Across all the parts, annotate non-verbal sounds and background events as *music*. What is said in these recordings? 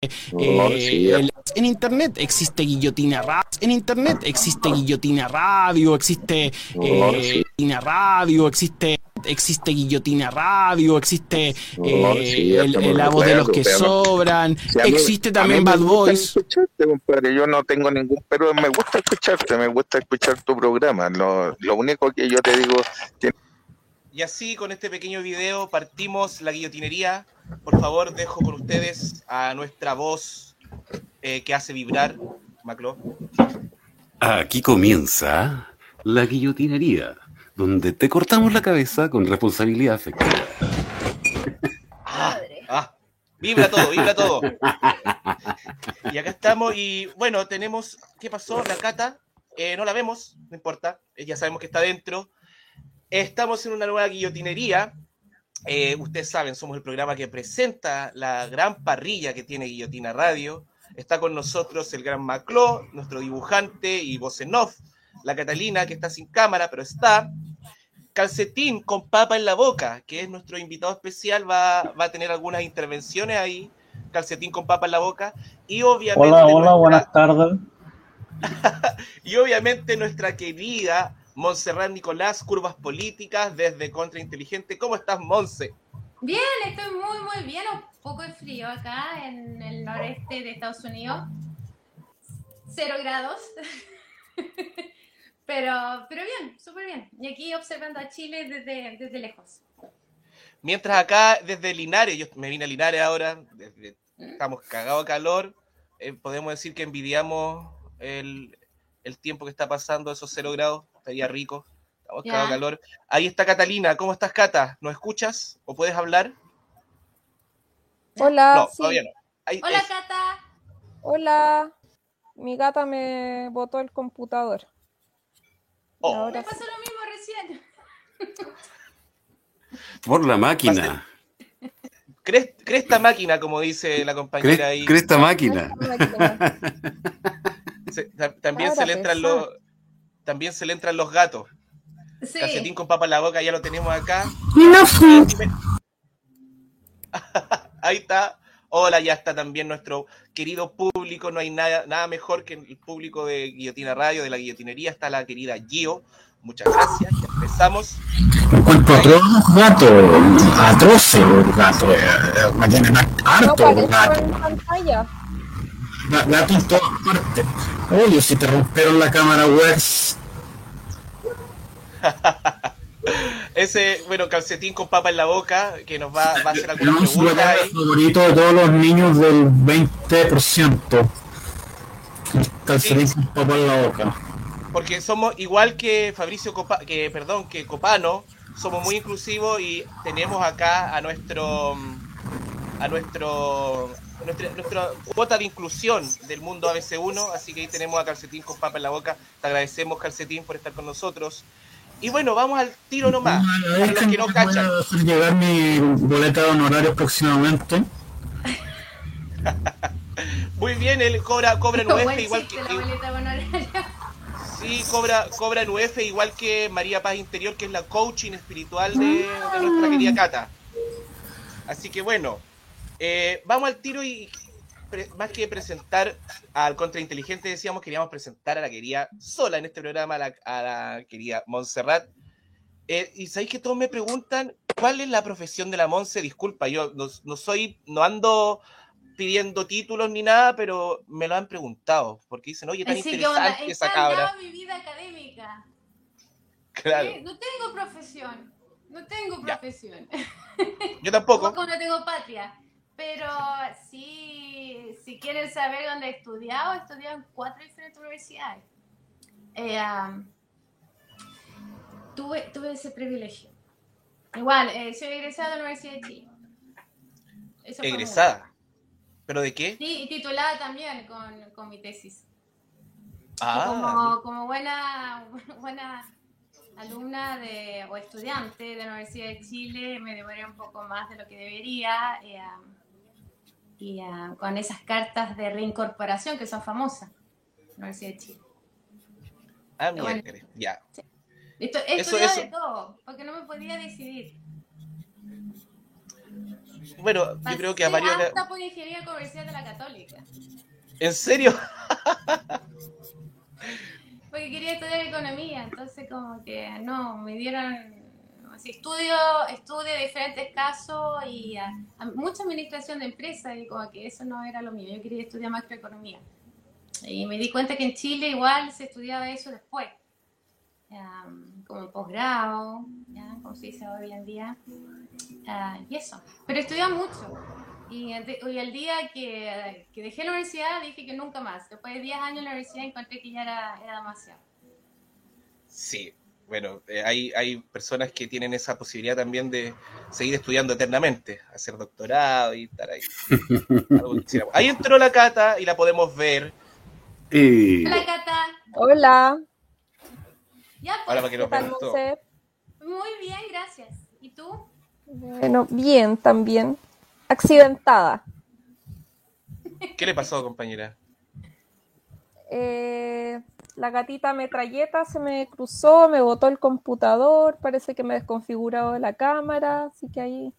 Eh, en internet existe guillotina radio, en internet existe guillotina radio, existe eh, guillotina radio, existe existe guillotina radio, existe eh, la voz de los que sobran, existe también Bad Boys. Yo no tengo ningún, pero me gusta escucharte, me gusta escuchar tu programa. Lo, lo único que yo te digo que y así con este pequeño video partimos la guillotinería. Por favor, dejo con ustedes a nuestra voz eh, que hace vibrar, Maclo. Aquí comienza la guillotinería, donde te cortamos la cabeza con responsabilidad afectiva. *laughs* Ah, ah, vibra todo, vibra todo. Y acá estamos y bueno, tenemos, ¿qué pasó? La cata, eh, no la vemos, no importa, ya sabemos que está dentro Estamos en una nueva guillotinería. Eh, ustedes saben, somos el programa que presenta la gran parrilla que tiene Guillotina Radio. Está con nosotros el gran Macló, nuestro dibujante y voz en off. La Catalina, que está sin cámara, pero está. Calcetín con papa en la boca, que es nuestro invitado especial, va, va a tener algunas intervenciones ahí. Calcetín con papa en la boca. Y obviamente. Hola, hola, buenas tardes. *laughs* y obviamente nuestra querida Montserrat Nicolás, Curvas Políticas desde Contrainteligente. ¿Cómo estás, Monse? Bien, estoy muy, muy bien. Un poco de frío acá en el noreste de Estados Unidos. Cero grados. *laughs* pero, pero bien, súper bien. Y aquí observando a Chile desde, desde lejos. Mientras acá, desde Linares, yo me vine a Linares ahora, ¿Mm? estamos cagados a calor. Eh, podemos decir que envidiamos el, el tiempo que está pasando, esos cero grados estaría rico. Estamos calor. Ahí está Catalina. ¿Cómo estás, Cata? ¿Nos escuchas o puedes hablar? Hola. No, todavía no. Hola, Cata. Hola. Mi gata me botó el computador. Oh. Me pasó lo mismo recién. Por la máquina. Cresta máquina, como dice la compañera ahí. Cresta máquina. *laughs* también se le entran los también se le entran los gatos. Sí. Calcetín con papa en la boca, ya lo tenemos acá. No *laughs* Ahí está. Hola, ya está también nuestro querido público. No hay nada, nada mejor que el público de Guillotina Radio, de la guillotinería. Está la querida Gio. Muchas gracias. Ya empezamos. Encuentro atroz gato, atroce gato. Me tienen harto no, gato. Gato en todas partes. Oye, si te rompieron la cámara web. *laughs* Ese, bueno, calcetín con papa en la boca, que nos va, va a hacer alguna pregunta. Es favorito de todos los niños del 20%. Calcetín con papa en la boca. Porque somos igual que Fabricio Copa, que perdón, que Copano, somos muy inclusivos y tenemos acá a nuestro a nuestro nuestra, cuota de inclusión del mundo ABC1, así que ahí tenemos a Calcetín con papa en la boca. Te agradecemos, Calcetín, por estar con nosotros. Y bueno, vamos al tiro nomás. para los que no cachan. Voy a hacer llegar mi boleta de honorarios próximamente. *laughs* Muy bien, él cobra, cobra en UF igual que. Sí, cobra, cobra en UF igual que María Paz Interior, que es la coaching espiritual de, de nuestra querida Cata. Así que bueno, eh, vamos al tiro y más que presentar al contrainteligente, decíamos, queríamos presentar a la querida sola en este programa, a la, querida Montserrat. Eh, y sabéis que todos me preguntan cuál es la profesión de la Monse. Disculpa, yo no, soy, no ando pidiendo títulos ni nada, pero me lo han preguntado, porque dicen, oye, tan interesante esa cabra. mi vida académica. Claro. No tengo profesión. No tengo profesión. Yo tampoco. *laughs* Tampoco no tengo patria. Pero sí, si quieren saber dónde he estudiado, he estudiado en cuatro diferentes universidades. Eh, tuve, tuve ese privilegio. Igual, eh, soy egresada de la Universidad de Chile. ¿Egresada? ¿Pero de qué? Sí, y titulada también con, con mi tesis. Ah, como, como buena, *laughs* buena alumna de, o estudiante de la Universidad de Chile, me demoré un poco más de lo que debería. Eh, y ah, con esas cartas de reincorporación que son famosas Universidad de Chile. Ah, mira, ya. Esto, he estudiado de todo, porque no me podía decidir. Bueno, yo creo que a varios... Hasta por ingeniería comercial de la católica. ¿En serio? Porque quería estudiar economía, entonces como que no, me dieron así, estudio, estudio diferentes casos y mucha administración de empresas y como que eso no era lo mío, yo quería estudiar macroeconomía. Y me di cuenta que en Chile igual se estudiaba eso después, um, como posgrado, como se dice hoy en día, Ah, y eso. Pero estudiaba mucho. Y hoy el día que, dejé la universidad dije que nunca más. Después de 10 años en la universidad encontré que ya era demasiado. Sí, bueno, eh, hay, hay personas que tienen esa posibilidad también de seguir estudiando eternamente, hacer doctorado y estar ahí. *laughs* Ahí entró la Cata y la podemos ver. Eh, Hola Cata. Hola, Ya, pues, Ahora para que ¿qué nos tal. Monse? muy bien, gracias. ¿Y tú? Bueno, bien también. Accidentada. ¿Qué le pasó, compañera? Eh, la gatita metralleta se me cruzó, me botó el computador, parece que me he desconfigurado la cámara, así que ahí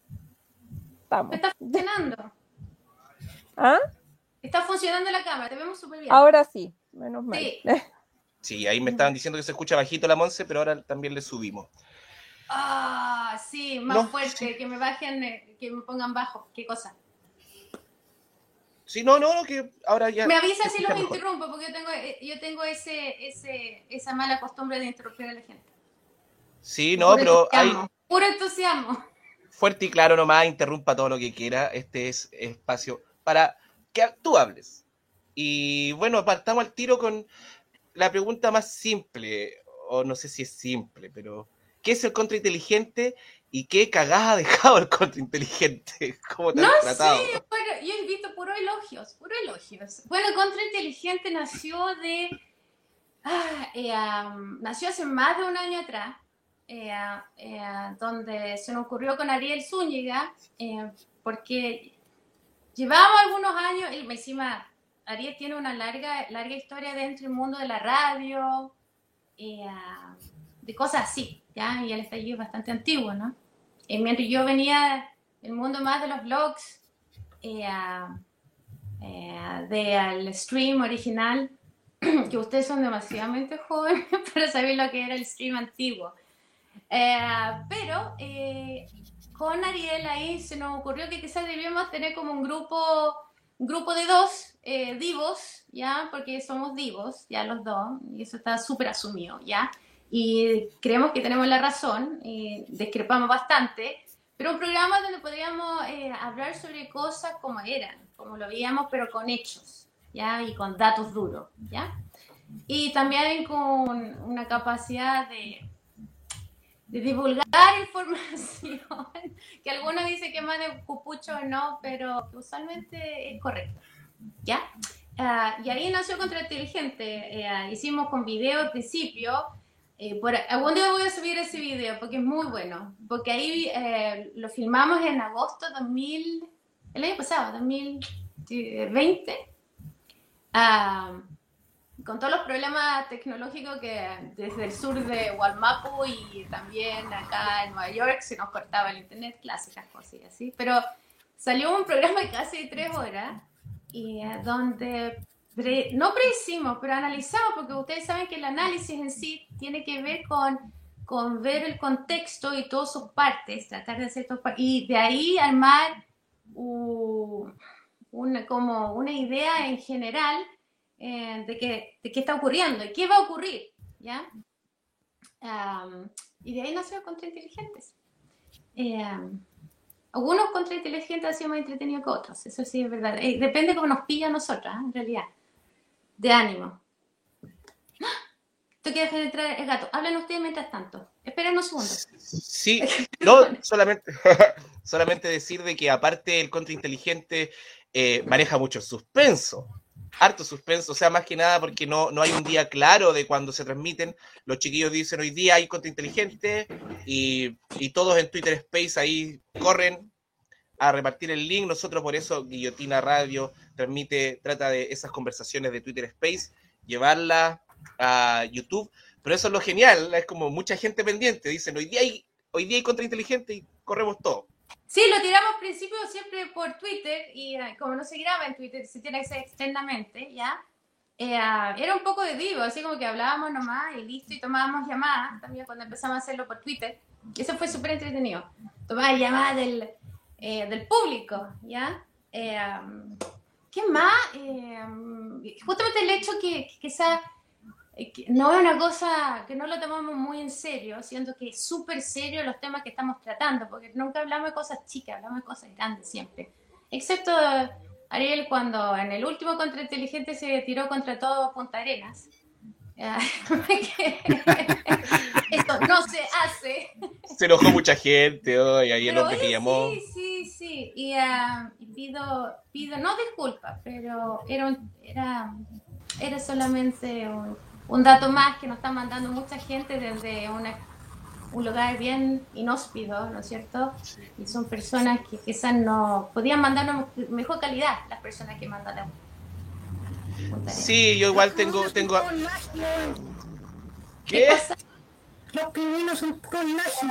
estamos. ¿Está funcionando? *laughs* ¿Ah? Está funcionando la cámara, te vemos súper bien. Ahora sí, menos mal. Sí. *laughs* Sí, ahí me estaban diciendo que se escucha bajito la Monse, pero ahora también le subimos. Ah, sí, más No, fuerte, que me bajen, eh, que me pongan bajo. ¿Qué cosa? Sí, no, no, no, que ahora ya. Me avisa si los mejor. interrumpo, porque yo tengo, eh, yo tengo ese, ese, esa mala costumbre de interrumpir a la gente. Sí, no, Puro pero hay Puro entusiasmo. fuerte y claro nomás, interrumpa todo lo que quiera. Este es espacio para que tú hables. Y bueno, partamos al tiro con la pregunta más simple, o no sé si es simple, pero ¿qué es el contrainteligente y qué cagada ha dejado el contrainteligente? *laughs* ¿Cómo te No han tratado? sé, bueno, yo he visto puro elogios, puro elogios. Bueno, Contrainteligente nació de. ah, eh, am, nació hace más de un año atrás, eh, eh, donde se nos ocurrió con Ariel Zúñiga, eh, porque llevábamos algunos años, y encima Ariel tiene una larga, larga historia dentro del mundo de la radio, eh, de cosas así, ¿ya? Y el estallido es bastante antiguo, ¿no? Eh, mientras yo venía del mundo más de los blogs, eh, eh, del stream original, *clears throat* que ustedes son demasiadamente jóvenes *laughs* para saber lo que era el stream antiguo. Eh, pero eh, con Ariel ahí se nos ocurrió que quizás debíamos tener como un grupo, un grupo de dos divos, ¿ya? Porque somos divos, ya los dos, y eso está súper asumido, ¿ya? Y creemos que tenemos la razón, y discrepamos bastante, pero un programa donde podríamos eh, hablar sobre cosas como eran, como lo veíamos, pero con hechos, ¿ya? Y con datos duros, ¿ya? Y también con una capacidad de, de divulgar *laughs* información, que algunos dicen que más de cupucho o no, pero usualmente es correcto, ¿ya? Ah, y ahí nació Contrainteligente, eh, hicimos con video al principio, eh, por, algún día voy a subir ese video porque es muy bueno, porque ahí eh, lo filmamos en agosto 2000, el año pasado, 2020, ah, con todos los problemas tecnológicos que desde el sur de Walmapu y también acá en Nueva York se nos cortaba el internet, clásicas cosas y así, pero salió un programa de casi tres horas y eh, donde no predecimos, pero analizamos, porque ustedes saben que el análisis en sí tiene que ver con, con ver el contexto y todas sus partes, tratar de hacer todo, y de ahí armar u- una, como una idea en general eh, de, qué, de qué está ocurriendo y qué va a ocurrir, ¿ya? Y de ahí nació Contrainteligentes. Eh, algunos contrainteligentes han sido más entretenidos que otros, eso sí es verdad. Eh, depende cómo nos pilla a nosotras, ¿eh? en realidad. De ánimo. Tú quieres entrar el gato. Hablen ustedes mientras tanto. Esperen un segundo. Sí, *laughs* no, solamente, *laughs* solamente decir de que aparte el contrainteligente eh, maneja mucho suspenso, harto suspenso, o sea, más que nada porque no, no hay un día claro de cuando se transmiten. Los chiquillos dicen hoy día hay contrainteligente y, y todos en Twitter Space ahí corren a repartir el link. Nosotros por eso Guillotina Radio transmite, trata de esas conversaciones de Twitter Space, llevarlas a YouTube. Pero eso es lo genial, es como mucha gente pendiente. Dicen, hoy día hay, hoy día hay contrainteligente y corremos todo. Sí, lo tiramos al principio siempre por Twitter y eh, como no se graba en Twitter, se tiene que ser externamente, ¿ya? Eh, era un poco de vivo, así como que hablábamos nomás y listo, y tomábamos llamadas también cuando empezamos a hacerlo por Twitter. Eso fue súper entretenido. Tomar llamadas del, eh, del público, ¿ya? Eh, um, ¿Qué más? Eh, um, justamente el hecho que, que esa eh, no es una cosa que no lo tomamos muy en serio, siendo que es súper serio los temas que estamos tratando, porque nunca hablamos de cosas chicas, hablamos de cosas grandes siempre. Excepto Ariel cuando en el último contra inteligente se tiró contra todo Punta Arenas. *laughs* Esto no se hace. Se enojó mucha gente hoy, ahí el hombre que llamó. Sí, sí, sí. Y, ah, pido, pido, no disculpas, pero era, un- era, era solamente un, un dato más que nos está mandando mucha gente desde una- un lugar bien inhóspido, ¿no es cierto? Y son personas que quizás no podían mandarnos mejor calidad, las personas que mandan. Sí, yo igual tengo, tengo. ¿Qué ¿Qué? pasa? Los pingüinos son puros nazis.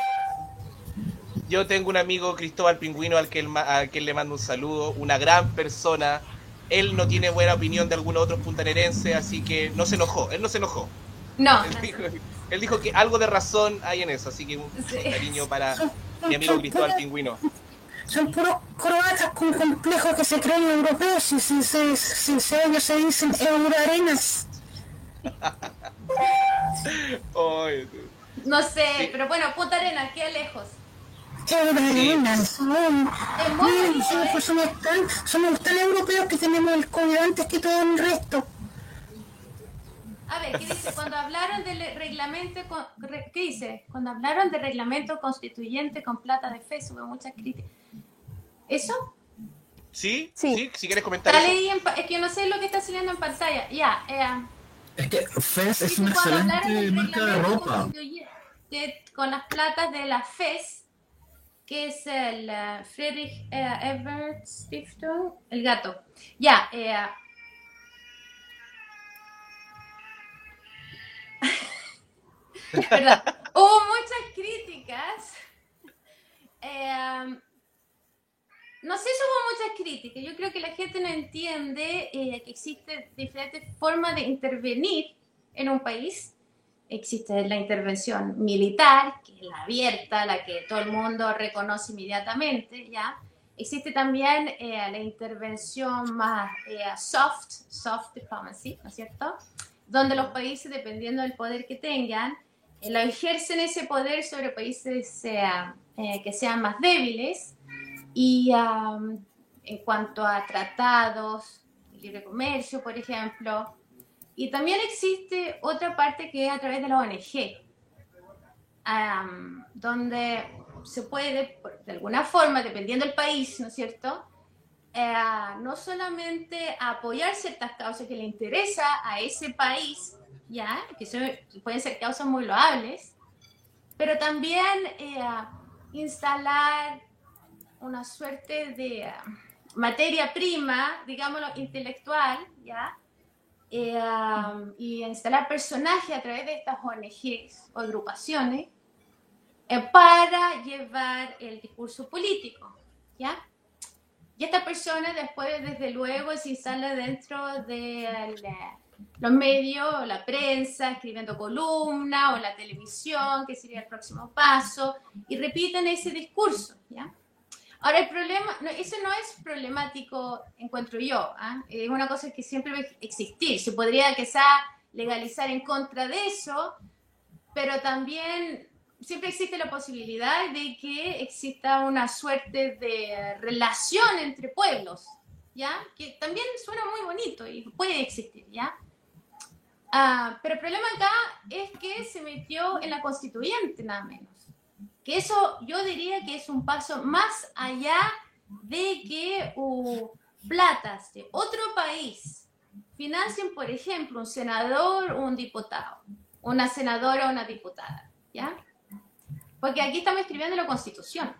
Yo tengo un amigo Cristóbal Pingüino al que, él ma- al que él le mando un saludo, una gran persona. Él no tiene buena opinión de algunos otros puntanerenses, así que no se enojó, él no se enojó. No, Él no, dijo, él dijo que algo de razón hay en eso, así que un Sí. cariño para mi amigo Cristóbal Pingüino. Son puros croatas con complejos que se creen europeos y sin, sin, sin ser ellos se dicen euroarenas. *laughs* No sé, Sí. pero bueno, Punta Arenas, qué lejos. Euroarenas. Son, miren, somos, somos tan, somos tan europeos que tenemos el COVID antes que todo el resto. A ver, ¿qué dice? Cuando hablaron del reglamento, ¿qué dice? Cuando hablaron del reglamento constituyente con plata de fe, hubo muchas críticas. ¿Eso? ¿Sí? Sí. ¿Sí? Si quieres comentar Está eso. en es que yo no sé lo que está saliendo en pantalla. Ya, eh, Es que Fez es una excelente marca de ropa. con las platas de la FES, que es el eh, Friedrich eh, Ebert Stiftung, el gato. Ya, eh, *laughs* Perdón. *laughs* Hubo muchas críticas. Eh, no sé si hubo muchas críticas. Yo creo que la gente no entiende eh, que existen diferentes formas de intervenir en un país. Existe la intervención militar, que es la abierta, la que todo el mundo reconoce inmediatamente, ¿ya? Existe también eh, la intervención más eh, soft, soft diplomacy, ¿no es cierto? Donde los países, dependiendo del poder que tengan, lo ejercen ese poder sobre países que sean más débiles y am, en cuanto a tratados, libre comercio, por ejemplo. Y también existe otra parte que es a través de la ONG, am, donde se puede, de alguna forma, dependiendo del país, ¿no es cierto? Eh, no solamente apoyar ciertas causas que le interesa a ese país, ya, que son- pueden ser causas muy loables, pero también eh, instalar una suerte de ah, materia prima, digámoslo, intelectual, ¿ya? Eh, ah, y instalar personajes a través de estas ONGs o agrupaciones eh, para llevar el discurso político, ¿ya? Y esta persona después, desde luego, se instala dentro de eh, los medios, la prensa, escribiendo columnas o la televisión, que sería el próximo paso, y repiten ese discurso, ¿ya? Ahora, el problema, no, eso no es problemático, encuentro yo, ¿ah? es una cosa que siempre va a existir. Se podría quizá legalizar en contra de eso, pero también siempre existe la posibilidad de que exista una suerte de relación entre pueblos, ¿ya? Que también suena muy bonito y puede existir, ¿ya? Ah, pero el problema acá es que se metió en la constituyente, nada menos. Eso yo diría que es un paso más allá de que uh, platas de otro país financien, por ejemplo, un senador o un diputado, una senadora o una diputada, ¿ya? Porque aquí estamos escribiendo la constitución.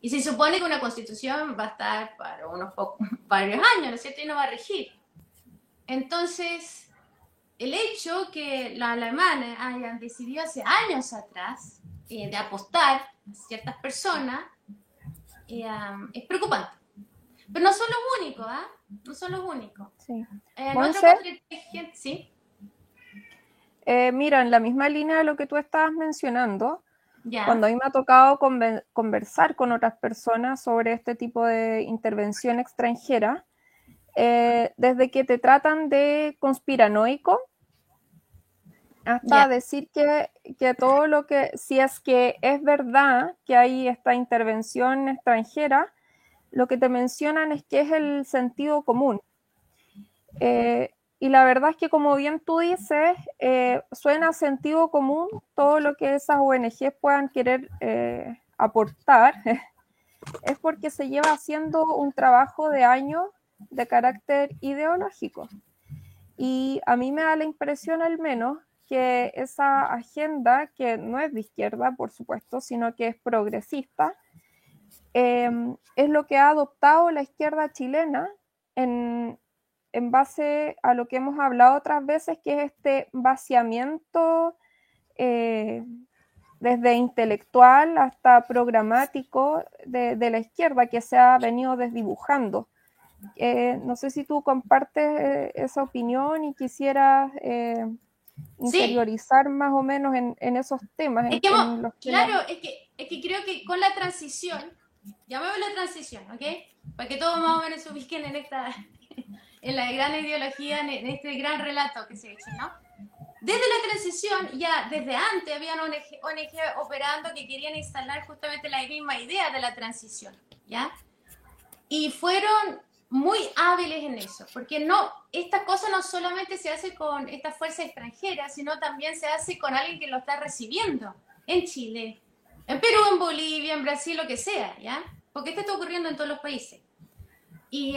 Y se supone que una constitución va a estar para unos pocos, *laughs* varios años, ¿no es cierto? Y no va a regir. Entonces, el hecho que los alemanes hayan decidido hace años atrás eh, de apostar a ciertas personas um, es preocupante. Pero no son los únicos, ¿ah? No son los únicos. Sí. Eh, mira, en la misma línea de lo que tú estabas mencionando, ya. cuando a mí me ha tocado conven- conversar con otras personas sobre este tipo de intervención extranjera, eh, desde que te tratan de conspiranoico hasta Ya. decir que, que todo lo que, si es que es verdad que hay esta intervención extranjera, lo que te mencionan es que es el sentido común. Eh, y la verdad es que, como bien tú dices, eh, suena sentido común todo lo que esas ONGs puedan querer eh, aportar, *laughs* es porque se lleva haciendo un trabajo de años de carácter ideológico. Y a mí me da la impresión al menos que esa agenda, que no es de izquierda, por supuesto, sino que es progresista, eh, es lo que ha adoptado la izquierda chilena en, en base a lo que hemos hablado otras veces, que es este vaciamiento eh, desde intelectual hasta programático de, de la izquierda que se ha venido desdibujando. Eh, no sé si tú compartes eh, esa opinión y quisieras interiorizar más o menos en, en esos temas. en- Es que, en los claro, es que, es que creo que con la transición, llamémosla transición, ¿ok? Para que todos más o menos se ubiquen en esta, *laughs* en la gran ideología, en, en este gran relato que se ha hecho, ¿no? Desde la transición, ya desde antes habían ONG, ONG operando que querían instalar justamente la misma idea de la transición, ¿ya? Y fueron muy hábiles en eso, porque no, esta cosa no solamente se hace con esta fuerza extranjera, sino también se hace con alguien que lo está recibiendo en Chile, en Perú, en Bolivia, en Brasil, lo que sea, ¿ya? Porque esto está ocurriendo en todos los países. Y,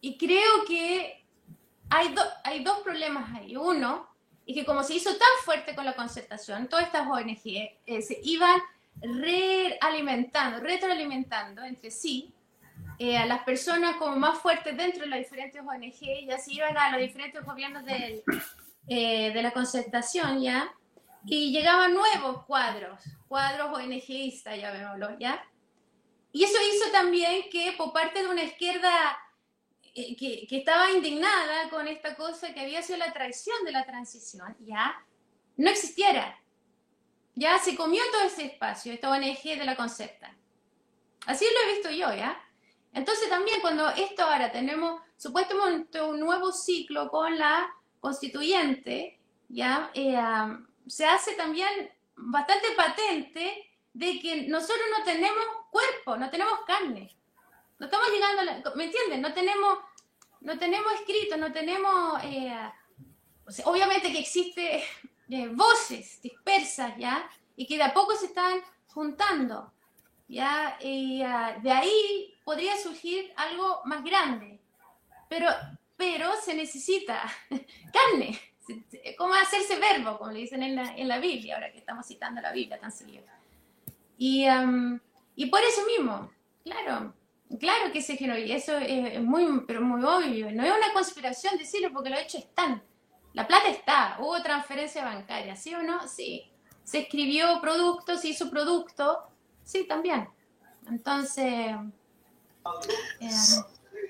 y creo que hay, do- hay dos problemas ahí. Uno, y que como se hizo tan fuerte con la concertación, todas estas ONG eh, se iban realimentando, retroalimentando entre sí, eh, a las personas como más fuertes dentro de las diferentes ONG, y así iban a los diferentes gobiernos del, eh, de la concertación, ¿ya? Y llegaban nuevos cuadros, cuadros ONGistas, llamémoslo, ¿ya? Y eso hizo también que por parte de una izquierda eh, que, que estaba indignada con esta cosa que había sido la traición de la transición, ¿ya? No existiera. Ya se comió todo ese espacio, esta ONG de la concerta. Así lo he visto yo, ¿ya? Entonces también cuando esto ahora tenemos supuestamente un nuevo ciclo con la constituyente, ¿ya? Eh, um, se hace también bastante patente de que nosotros no tenemos cuerpo, no tenemos carne. No estamos llegando a la, ¿me entienden? No tenemos, no tenemos escrito, no tenemos, eh, o sea, obviamente que existe eh, voces dispersas, ¿ya? Y que de a poco se están juntando, ¿ya? Y ah, de ahí podría surgir algo más grande, pero, pero se necesita *laughs* carne, como hacerse verbo, como le dicen en la, en la Biblia, ahora que estamos citando la Biblia tan seguido. Y, am, y por eso mismo, claro, claro que se generó, y eso es muy, pero muy obvio, no es una conspiración decirlo porque los hechos están. La plata está, hubo transferencia bancaria, ¿sí o no? Sí. Se escribió producto, se hizo producto, sí, también. Entonces,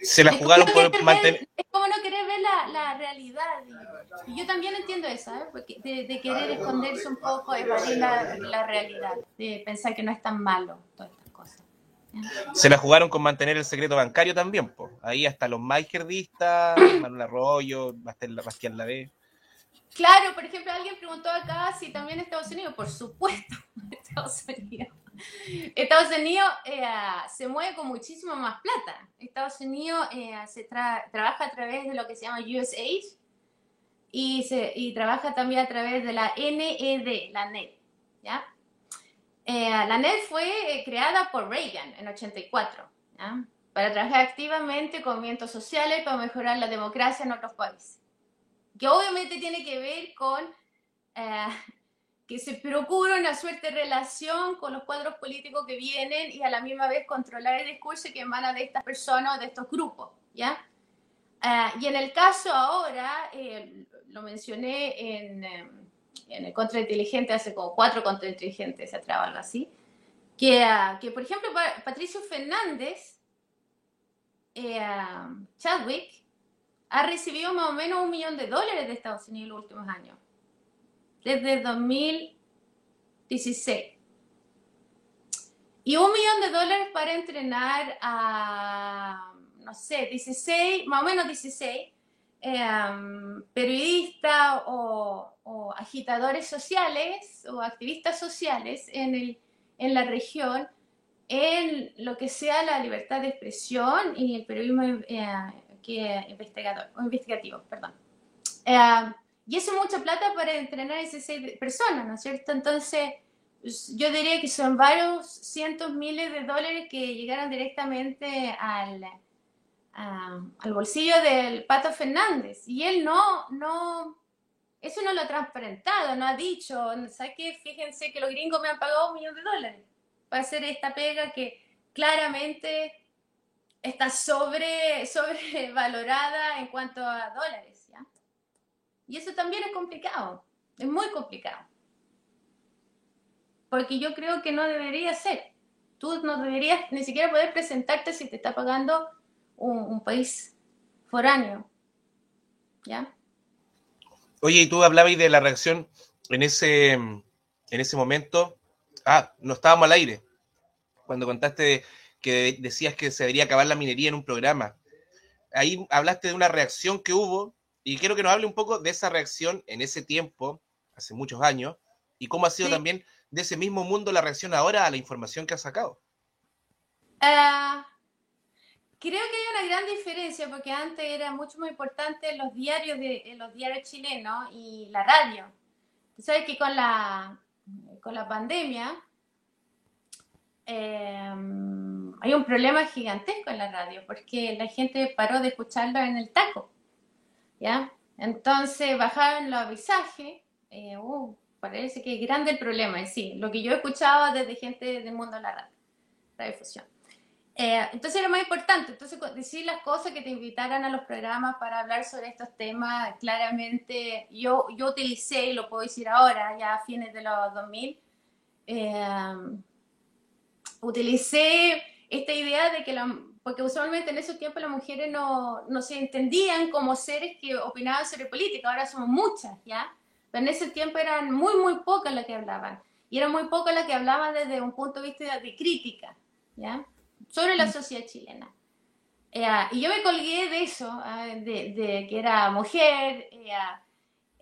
Se la jugaron no por mantener. ver- es como no querer ver la, la realidad. Y, yo también entiendo eso, ¿sabes? Porque de, de querer esconderse un poco, evadir la, la realidad, de pensar que no es tan malo todas estas cosas. Se la jugaron con mantener el secreto bancario también. Ahí hasta los más izquierdistas, *clears throat* Manuel Arroyo, Bastián Lavé. Claro, por ejemplo, alguien preguntó acá si también Estados Unidos, por supuesto, *laughs* Estados Unidos. *laughs* Estados Unidos eh, se mueve con muchísimo más plata. Estados Unidos eh, se tra- trabaja a través de lo que se llama USAID y, se, y trabaja también a través de la NED, la NED. ¿ya? Eh, la NED fue eh, creada por Reagan en 84 ¿ya? para trabajar activamente con movimientos sociales para mejorar la democracia en otros países que obviamente tiene que ver con eh, que se procura una suerte de relación con los cuadros políticos que vienen y a la misma vez controlar el discurso que emana de estas personas o de estos grupos, ¿ya? Eh, y en el caso ahora, eh, lo mencioné en, eh, en el contrainteligente, hace como cuatro contrainteligentes atrás, algo así, que, ah, que por ejemplo, Patricio Fernández, eh, Chadwick, ha recibido más o menos un millón de dólares de Estados Unidos en los últimos años, desde 2016. Y un millón de dólares para entrenar a, no sé, 16, más o menos 16 eh, periodistas o, agitadores sociales o activistas sociales en, el, en la región en lo que sea la libertad de expresión y el periodismo eh, que investigador, investigativo. Perdón. Eh, y eso es mucha plata para entrenar a esas seis personas, ¿no es cierto? Entonces, yo diría que son varios cientos miles de dólares que llegaron directamente al, al bolsillo del Pato Fernández. Y él no, no, eso no lo ha transparentado, no ha dicho, ¿sabes qué? Fíjense que los gringos me han pagado un millón de dólares para hacer esta pega que claramente está sobre, *laughs* sobrevalorada en cuanto a dólares. ¿ya? Y eso también es complicado, es muy complicado porque yo creo que no debería ser. Tú no deberías ni siquiera poder presentarte si te está pagando un, país foráneo. ¿Ya? Oye, y tú hablabas de la reacción en ese, en ese momento. Ah, no estábamos al aire. Cuando contaste que decías que se debería acabar la minería en un programa. Ahí hablaste de una reacción que hubo y quiero que nos hable un poco de esa reacción en ese tiempo, hace muchos años, y cómo ha sido también de ese mismo mundo la reacción ahora a la información que ha sacado? Ah, creo que hay una gran diferencia porque antes era mucho más importante los diarios de los diarios chilenos y la radio. Tú sabes que con la con la pandemia em, hay un problema gigantesco en la radio porque la gente paró de escucharlo en el taco, ¿ya? Entonces bajaron los avisajes, eh, uh, parece que es grande el problema en sí, lo que yo he escuchado desde gente del mundo de la radio, la difusión. Eh, entonces era más importante, entonces decir las cosas que te invitaran a los programas para hablar sobre estos temas, claramente yo, yo utilicé, y lo puedo decir ahora, ya a fines de los 2000, eh, utilicé esta idea de que la, porque usualmente en esos tiempos las mujeres no, no se entendían como seres que opinaban sobre política, ahora somos muchas, ¿ya? Pero en ese tiempo eran muy, muy pocas las que hablaban. Y eran muy pocas las que hablaban desde un punto de vista de crítica, ¿ya? Sobre la mm. sociedad chilena. Eh, y yo me colgué de eso, ah, de, que era mujer, eh,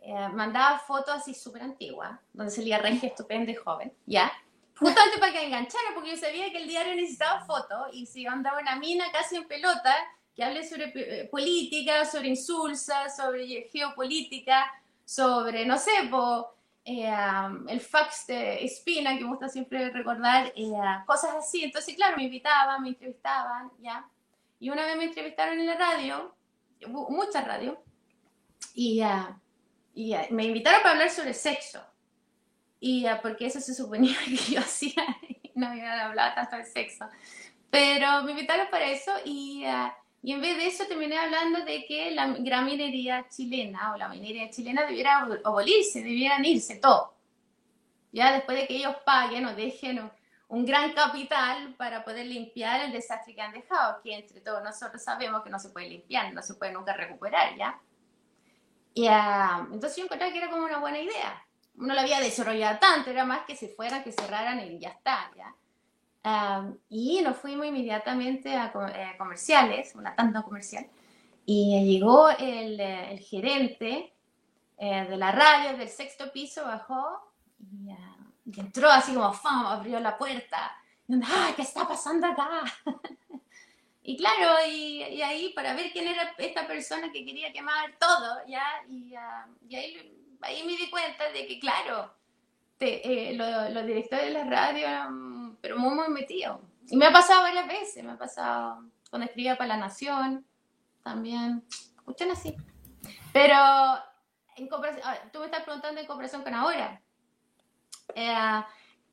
eh, mandaba fotos así súper antiguas, donde salía regia estupenda y joven, ¿ya? Justamente para que enganchara, porque yo sabía que el diario necesitaba fotos, y si andaba una mina casi en pelota, que hable sobre política, sobre insulsa, sobre geopolítica, sobre, no sé, eh, el fax de Espina, que me gusta siempre recordar, eh, cosas así. Entonces, claro, me invitaban, me entrevistaban, ¿ya? Y una vez me entrevistaron en la radio, mucha radio, y, y me invitaron para hablar sobre sexo. Y porque eso se suponía *laughs* que yo hacía, no había hablado tanto de sexo. Pero me invitaron para eso y y en vez de eso terminé hablando de que la gran minería chilena o la minería chilena debiera abolirse, debieran irse todo. Ya después de que ellos paguen o dejen un gran capital para poder limpiar el desastre que han dejado, que entre todos nosotros sabemos que no se puede limpiar, no se puede nunca recuperar, ¿ya? Y, uh, entonces yo encontré que era como una buena idea. No la había desarrollado tanto, era más que se fueran, que cerraran y ya está, ¿ya? y nos fuimos inmediatamente a, eh, comerciales, una tanda comercial, y llegó el, el gerente eh, de la radio del sexto piso, bajó y, entró así como, ¡fam! abrió la puerta. Y, ¡ay, qué está pasando acá! *laughs* y claro, y, y, ahí para ver quién era esta persona que quería quemar todo, ¿ya? Y, y ahí, ahí, me di cuenta de que, claro, te, eh, los directores de la radio pero muy, muy metido. Y me ha pasado varias veces, me ha pasado cuando escribía para La Nación, también, escuchan así. Pero, en tú me estás preguntando en comparación con ahora. Eh,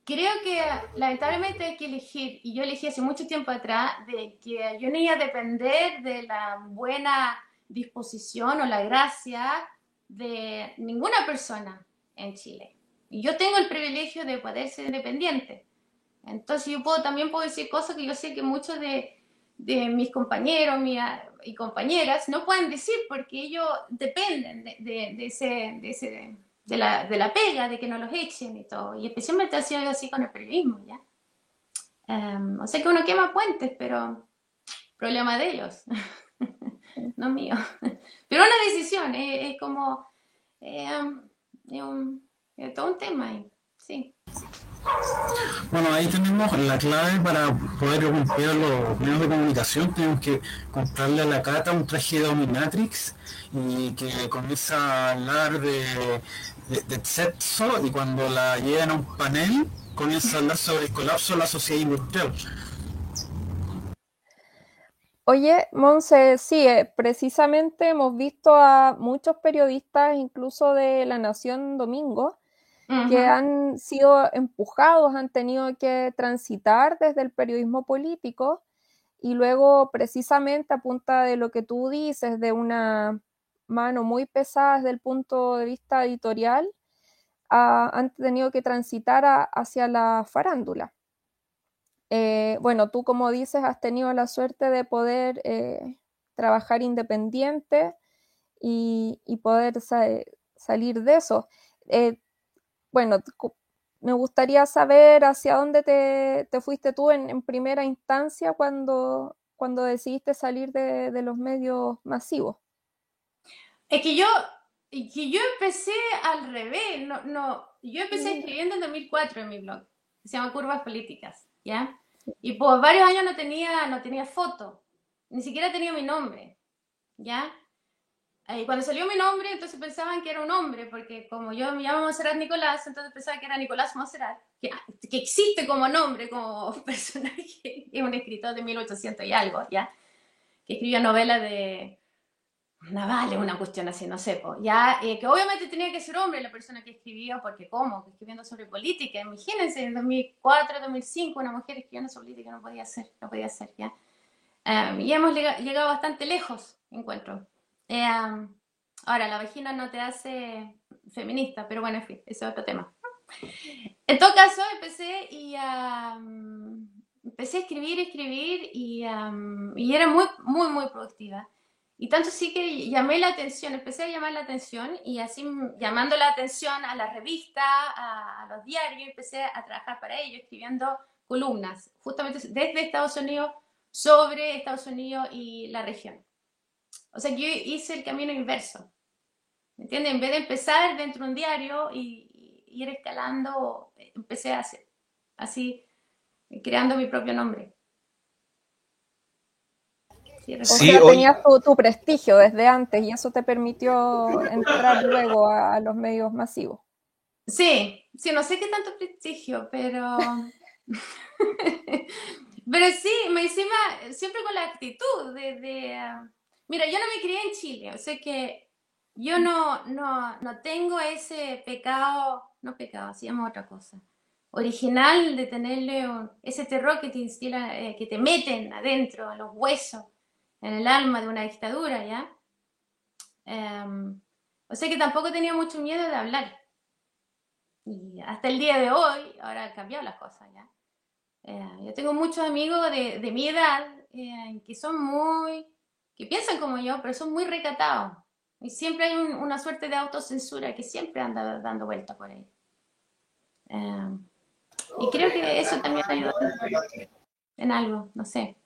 creo que lamentablemente hay que elegir, y yo elegí hace mucho tiempo atrás, de que yo no iba a depender de la buena disposición o la gracia de ninguna persona en Chile. Y yo tengo el privilegio de poder ser independiente. Entonces yo puedo, también puedo decir cosas que yo sé que muchos de, de mis compañeros y compañeras no pueden decir porque ellos dependen de, de, ese, de, ese, de, la, de la pega, de que no los echen y todo. Y especialmente ha sido así con el periodismo, ¿ya? Em, o sea que uno quema puentes, pero problema de ellos, *laughs* no mío. *laughs* Pero una decisión, es, como, em, es, un, todo un tema, sí. Bueno, ahí tenemos la clave para poder romper los medios de comunicación. Tenemos que comprarle a la Cata un traje de dominatrix y que comienza a hablar de, de, sexo y cuando la llevan a un panel comienza a hablar sobre el colapso de la sociedad industrial. Oye, Monse, sí, eh, precisamente hemos visto a muchos periodistas, incluso de La Nación Domingo, que han sido empujados, han tenido que transitar desde el periodismo político y luego precisamente a punta de lo que tú dices, de una mano muy pesada desde el punto de vista editorial, han tenido que transitar hacia la farándula. Eh, bueno, tú como dices, has tenido la suerte de poder eh, trabajar independiente y, poder salir de eso. Eh, bueno, me gustaría saber hacia dónde te, fuiste tú en, primera instancia cuando, cuando decidiste salir de, los medios masivos. Es que yo, que yo empecé al revés, no, no, yo empecé escribiendo en 2004 en mi blog, se llama Curvas Políticas, ¿ya? Y por varios años no tenía, no tenía foto, ni siquiera tenía mi nombre, ¿ya? Y cuando salió mi nombre, entonces pensaban que era un hombre, porque como yo me llamo Monserrat Nicolás, entonces pensaban que era Nicolás Monserrat, que, que existe como nombre, como *laughs* personaje, es un escritor de 1800 y algo, ¿ya? Que escribió novelas de navales, una cuestión así, no sé, ya, eh, que obviamente tenía que ser hombre la persona que escribía, porque ¿cómo? Escribiendo sobre política, imagínense, en 2004, 2005, una mujer escribiendo sobre política no podía ser, no podía ser, ¿ya? Um, y hemos llegado bastante lejos, encuentro. Eh, ahora, la vagina no te hace feminista, pero bueno, en fin, ese es otro tema. En todo caso, empecé y empecé a escribir, escribir y, y, era muy, muy, muy productiva. Y tanto sí que llamé la atención, empecé a llamar la atención y así llamando la atención a la revista, a, a los diarios, empecé a trabajar para ellos, escribiendo columnas, justamente desde Estados Unidos, sobre Estados Unidos y la región. O sea, yo hice el camino inverso. ¿Me entiendes? En vez de empezar dentro de un diario y, ir escalando, empecé a hacer así, creando mi propio nombre. O sea, tenías tu, prestigio desde antes y eso te permitió entrar luego a, los medios masivos. Sí, sí, no sé qué tanto prestigio, pero... *laughs* pero sí, me encima, siempre con la actitud de, ah, Mira, yo no me crié en Chile, o sea que yo no, no, tengo ese pecado, no pecado, hacíamos otra cosa, original de tenerle ese terror que te instila, eh, que te meten adentro, en los huesos, en el alma de una dictadura, ¿ya? Em, o sea que tampoco tenía mucho miedo de hablar. Y hasta el día de hoy, ahora han cambiado las cosas, ¿ya? Eh, yo tengo muchos amigos de, mi edad eh, que son muy que piensan como yo, pero son muy recatados. Y siempre hay una suerte de autocensura que siempre anda dando vueltas por ahí. Eh, y creo que eso también ayuda en algo, no sé,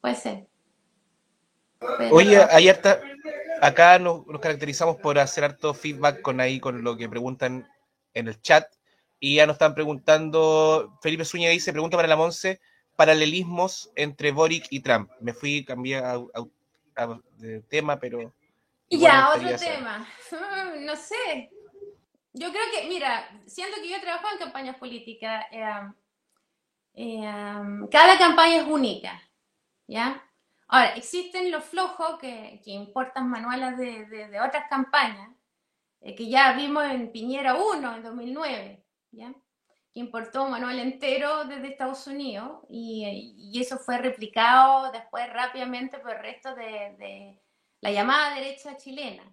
puede ser. Oye, ayer está, acá nos, caracterizamos por hacer harto feedback con ahí, con lo que preguntan en el chat. Y ya nos están preguntando, Felipe Zúñiga dice, pregunta para la Monse, paralelismos entre Boric y Trump. Me fui, cambié a, a de tema, pero... Ya, otro tema. *laughs* No sé. Yo creo que, mira, siento que yo he trabajado en campañas políticas. Eh, eh, cada campaña es única, ¿ya? Ahora, existen los flojos que, que importan manuales de, de, otras campañas, eh, que ya vimos en Piñera 1 en 2009, ¿ya? que importó un manual entero desde Estados Unidos y, y, eso fue replicado después rápidamente por el resto de, de la llamada derecha chilena.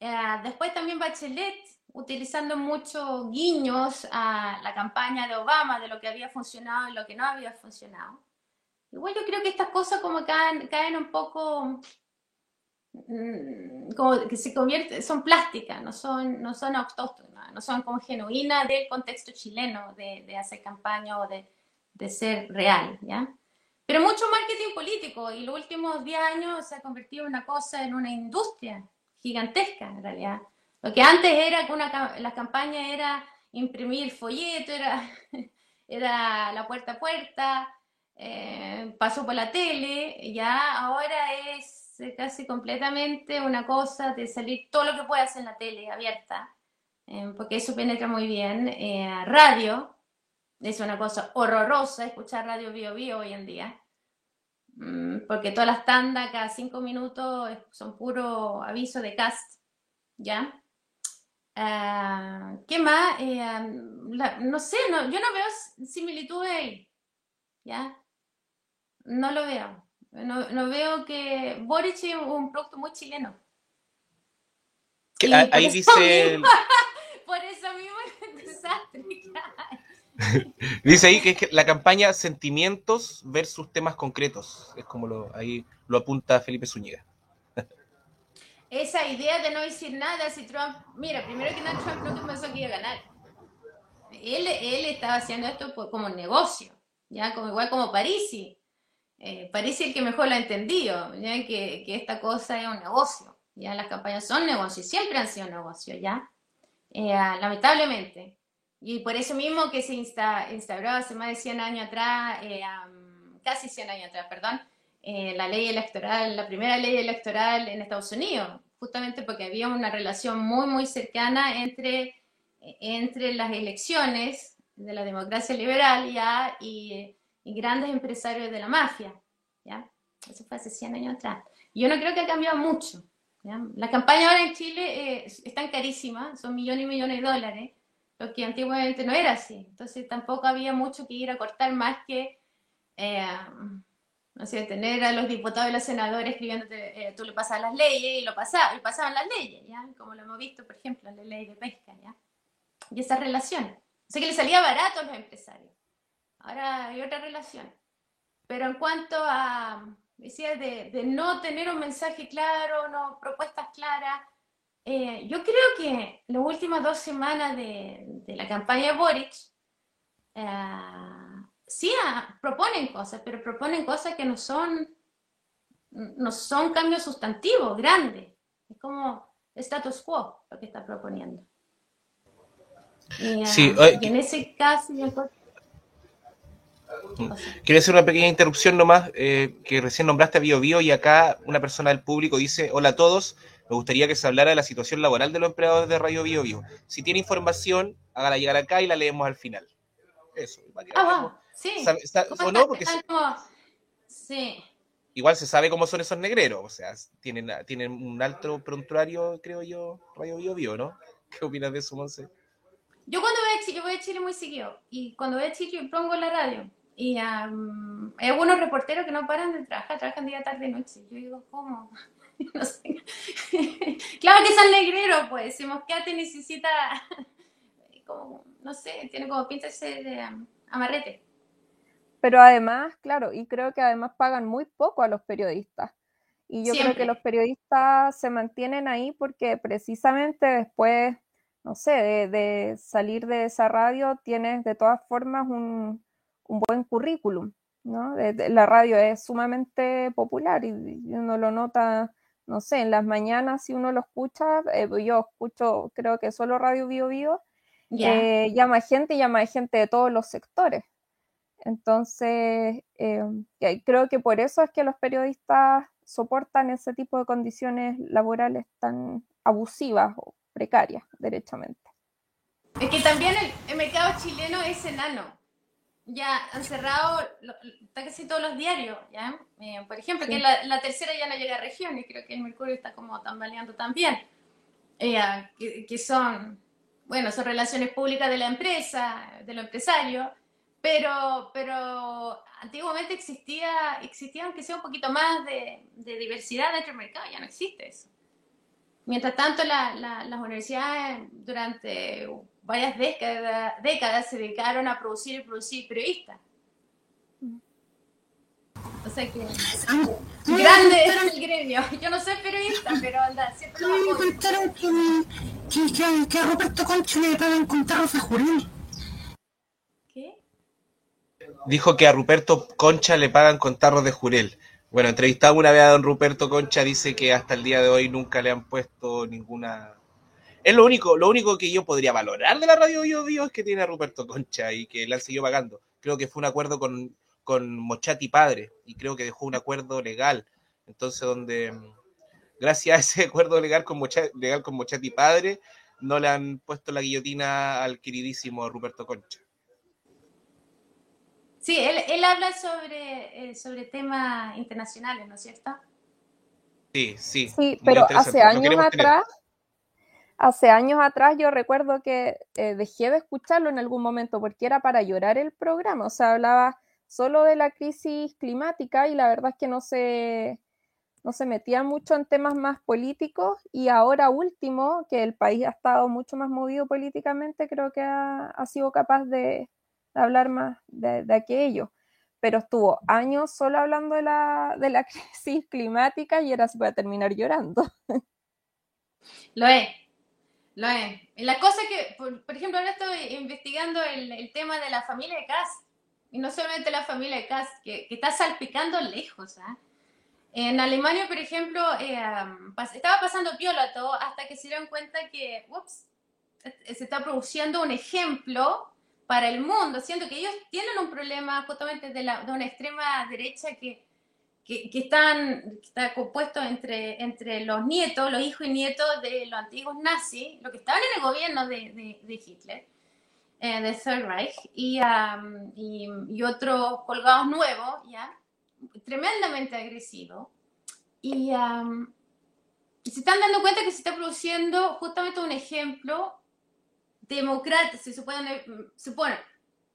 Eh, después también Bachelet utilizando muchos guiños a la campaña de Obama, de lo que había funcionado y lo que no había funcionado. Igual yo creo que estas cosas como caen, caen un poco, mm, como que se convierten, son plásticas, no son, no son autóctonas, no son como genuinas del contexto chileno de, de hacer campaña o de, de ser real, ¿ya? Pero mucho marketing político y los últimos 10 años se ha convertido en una cosa, en una industria gigantesca en realidad. Lo que antes era que una, la campaña era imprimir folleto, era, *laughs* era la puerta a puerta, eh, pasó por la tele, ya ahora es casi completamente una cosa de salir todo lo que puedas en la tele abierta, eh, porque eso penetra muy bien. Eh, radio, es una cosa horrorosa escuchar radio Bio Bio hoy en día, mm, porque todas las tandas cada cinco minutos son puro aviso de cast, ¿ya? Ah, ¿Qué más? no sé, no, yo no veo similitudes ahí, ¿ya? No lo veo. No, veo que Boric es un producto muy chileno. ahí dice. *laughs* por eso mismo es un desastre. *laughs* dice ahí que, es la campaña sentimientos versus temas concretos. Es como lo, ahí lo apunta Felipe Zúñiga. Esa idea de no decir nada si Trump. Mira, primero que nada, Trump no pensó que iba a ganar. Él, él estaba haciendo esto como negocio, ya como igual como Parisi eh, parece el que mejor lo ha entendido, ¿ya? Que, que, esta cosa es un negocio, ya las campañas son negocios, siempre han sido negocios, ya, eh, lamentablemente. Y por eso mismo que se insta, instauró hace más de 100 años atrás, eh, casi 100 años atrás, perdón, la ley electoral, la primera ley electoral en Estados Unidos, justamente porque había una relación muy, muy cercana entre, entre las elecciones de la democracia liberal ya y y grandes empresarios de la mafia. ¿ya? Eso fue hace 100 años atrás. Yo no creo que ha cambiado mucho. ¿ya? La campaña ahora en Chile eh, están carísimas, son millones y millones de dólares, lo que antiguamente no era así. Entonces tampoco había mucho que ir a cortar más que, eh, no sé, tener a los diputados y los senadores escribiéndote, eh, tú le pasas las leyes y lo pasaba, y pasaban las leyes, ¿ya? Como lo hemos visto, por ejemplo, la ley de pesca, ¿ya? Y esa relación. O sea que le salía barato a los empresarios. Ahora hay otra relación. Pero en cuanto a, decía, de, de no tener un mensaje claro, no propuestas claras, eh, yo creo que las últimas dos semanas de, de la campaña Boric eh, sí ah, proponen cosas, pero proponen cosas que no son, no son cambios sustantivos grandes. Es como status quo lo que está proponiendo. Y, sí, ah, y en ese caso, yo Quería hacer una pequeña interrupción nomás, eh, que recién nombraste a Bio, Bio y acá una persona del público dice, hola a todos, me gustaría que se hablara de la situación laboral de los empleados de Radio Bio Bio. Si tiene información, hágala llegar acá y la leemos al final. Eso. Ah, sí. ¿O no? Porque sí. Igual se sabe cómo son esos negreros, o sea, tienen, tienen un alto prontuario, creo yo, Radio Bio Bio, ¿no? *laughs* ¿Qué opinas de eso, Monse? Yo cuando voy a Chile, voy a Chile muy seguido, y cuando voy a Chile pongo la radio, y hay algunos reporteros que no paran de trabajar, trabajan día, tarde y noche. Yo digo, ¿cómo? *laughs* no sé. *laughs* claro que son negreros, pues. Si Moscate necesita, *laughs* como, no sé, tiene como pinta de ser amarrete. Pero además, claro, y creo que además pagan muy poco a los periodistas. Y yo creo que los periodistas se mantienen ahí porque precisamente después, no sé, de, de salir de esa radio, tienes de todas formas un, un buen currículum. ¿no? La radio es sumamente popular y uno lo nota, no sé, en las mañanas si uno lo escucha, eh, yo escucho creo que solo Radio Bio Bio, eh, llama gente y llama gente de todos los sectores. Entonces, eh, creo que por eso es que los periodistas soportan ese tipo de condiciones laborales tan abusivas o precarias, derechamente. Es que también el mercado chileno es enano ya han cerrado casi todos los diarios, ¿ya? Eh, por ejemplo, que la, tercera ya no llega a regiones, creo que el Mercurio está como tambaleando también, eh, que, son, bueno, son relaciones públicas de la empresa, de los empresarios, pero, pero antiguamente existía, existía aunque sea un poquito más de, de diversidad dentro del mercado, ya no existe eso. Mientras tanto, las universidades durante varias décadas, décadas se dedicaron a producir y producir periodistas. O sea que grande es el gremio. Yo no soy periodista, pero anda, siempre lo Me contaron que, que, que, a Roberto Concha le pagan con tarros de jurel. ¿Qué? Dijo que a Ruperto Concha le pagan con tarros de jurel. Bueno, entrevistado una vez a don Ruperto Concha, dice que hasta el día de hoy nunca le han puesto ninguna... Es lo único, lo único que yo podría valorar de la radio Bio Bio es que tiene a Ruperto Concha y que le han seguido pagando. Creo que fue un acuerdo con, con Mochati padre y creo que dejó un acuerdo legal. Entonces, donde gracias a ese *laughs* acuerdo legal con, Mochati, legal con Mochati padre, no le han puesto la guillotina al queridísimo Ruperto Concha. Sí, él, él habla sobre, eh, sobre temas internacionales, ¿no es cierto? Sí, sí. Sí, pero hace años atrás, hace años atrás yo recuerdo que eh, dejé de escucharlo en algún momento porque era para llorar el programa, o sea, hablaba solo de la crisis climática y la verdad es que no se, no se metía mucho en temas más políticos y ahora último, que el país ha estado mucho más movido políticamente, creo que ha, sido capaz de, hablar más de, aquello. Pero estuvo años solo hablando de la, de la *laughs* crisis climática y ahora se terminar llorando. Lo es, lo es. La cosa que, por, ejemplo, ahora estoy investigando el, tema de la familia de Cass, y no solamente la familia de Cass, que, está salpicando lejos. ¿eh? En Alemania, por ejemplo, eh, pas, estaba pasando piola todo hasta que se dieron cuenta que, ups, se está produciendo un ejemplo para el mundo, siendo que ellos tienen un problema justamente de, la, de una extrema derecha que, que, que están, está compuesto entre, entre los nietos, los hijos y nietos de los antiguos nazis, los que estaban en el gobierno de, de, de Hitler, eh, de Third Reich, y, um, y, y, otros colgados nuevos, ¿ya? tremendamente agresivos. Y, um, se están dando cuenta que se está produciendo justamente un ejemplo democrático, se supone, supone,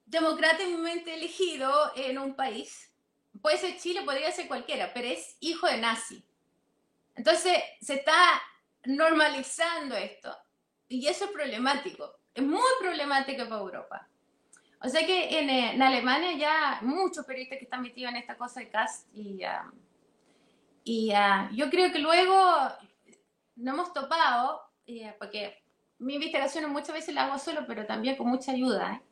democráticamente elegido en un país. Puede ser Chile, podría ser cualquiera, pero es hijo de nazi. Entonces se está normalizando esto. Y eso es problemático. Es muy problemático para Europa. O sea que en, en Alemania ya muchos periodistas que están metidos en esta cosa de cast y, uh, y uh, yo creo que luego no hemos topado, uh, porque mi investigación muchas veces la hago solo, pero también con mucha ayuda. ¿eh?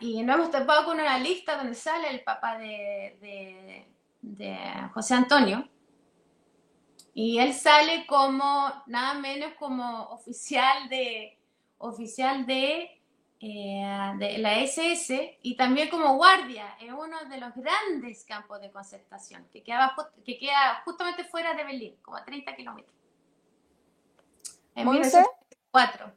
Y no hemos topado con una lista donde sale el papá de, de, de, José Antonio. Y él sale como, nada menos como oficial de, oficial de, eh, de la SS y también como guardia en uno de los grandes campos de concentración que, quedaba, que queda justamente fuera de Berlín, como a 30 kilómetros en 1904.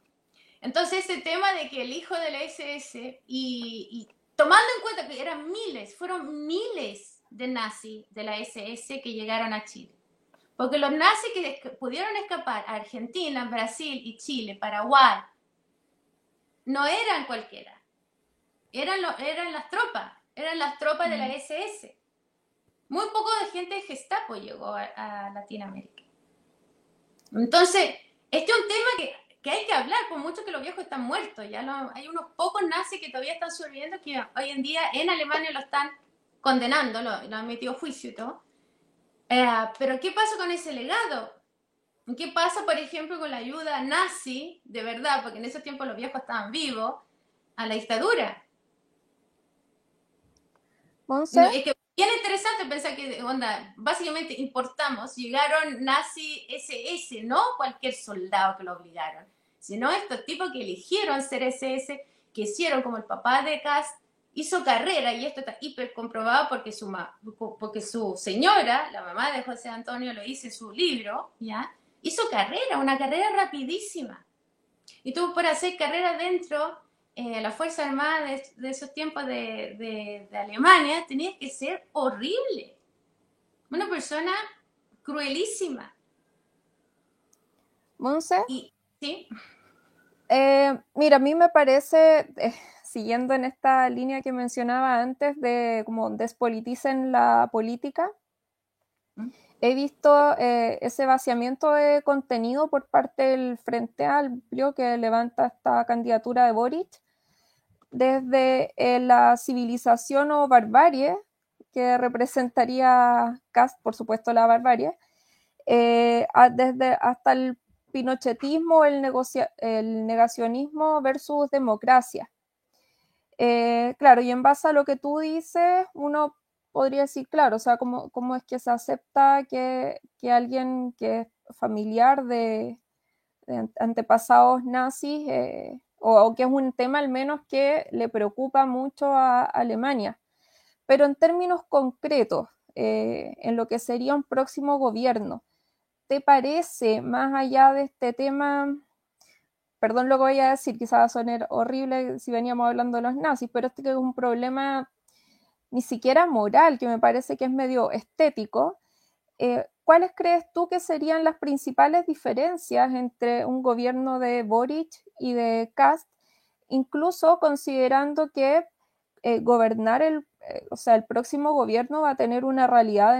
Entonces, ese tema de que el hijo de la SS, y, y, tomando en cuenta que eran miles, fueron miles de nazis de la SS que llegaron a Chile. Porque los nazis que pudieron escapar a Argentina, Brasil y Chile, Paraguay, no eran cualquiera. Eran, lo, eran las tropas, eran las tropas mm. de la SS. Muy poco de gente de Gestapo llegó a, a Latinoamérica. Entonces, este es un tema que, que, hay que hablar, por mucho que los viejos están muertos. Ya lo, hay unos pocos nazis que todavía están sobreviviendo que hoy en día en Alemania lo están condenando, lo, lo han metido a juicio y todo. Eh, pero ¿qué pasa con ese legado? ¿Qué pasa, por ejemplo, con la ayuda nazi, de verdad, porque en ese tiempo los viejos estaban vivos, a la dictadura? No, es que bien interesante pensar que, onda, básicamente importamos, llegaron nazi SS, no cualquier soldado que lo obligaron, sino estos tipos que eligieron ser SS, que hicieron como el papá de Cast, hizo carrera, y esto está hiper comprobado porque su, porque su señora, la mamá de José Antonio, lo dice en su libro, ¿ya? Hizo carrera, una carrera rapidísima. Y tuvo por hacer carrera dentro eh, la Fuerza Armada de, de esos tiempos de, de, de, Alemania tenía que ser horrible. Una persona cruelísima. Monse. ¿Sí? Eh, mira, a mí me parece, eh, siguiendo en esta línea que mencionaba antes, de como despoliticen la política, he visto eh, ese vaciamiento de contenido por parte del Frente Amplio que levanta esta candidatura de Boric, desde eh, la civilización o barbarie, que representaría por supuesto, la barbarie, eh, desde hasta el pinochetismo, el negacionismo versus democracia. claro, y en base a lo que tú dices, uno podría decir, claro, o sea, cómo, cómo es que se acepta que, que alguien que es familiar de, antepasados nazis, eh, o, que es un tema al menos que le preocupa mucho a Alemania. Pero en términos concretos, eh, en lo que sería un próximo gobierno, ¿te parece, más allá de este tema, perdón lo que voy a decir, quizás va a sonar horrible si veníamos hablando de los nazis, pero este que es un problema ni siquiera moral, que me parece que es medio estético, eh, ¿cuáles crees tú que serían las principales diferencias entre un gobierno de Boric y de Cast, incluso considerando que eh, gobernar el, eh, o sea, el próximo gobierno va a tener una realidad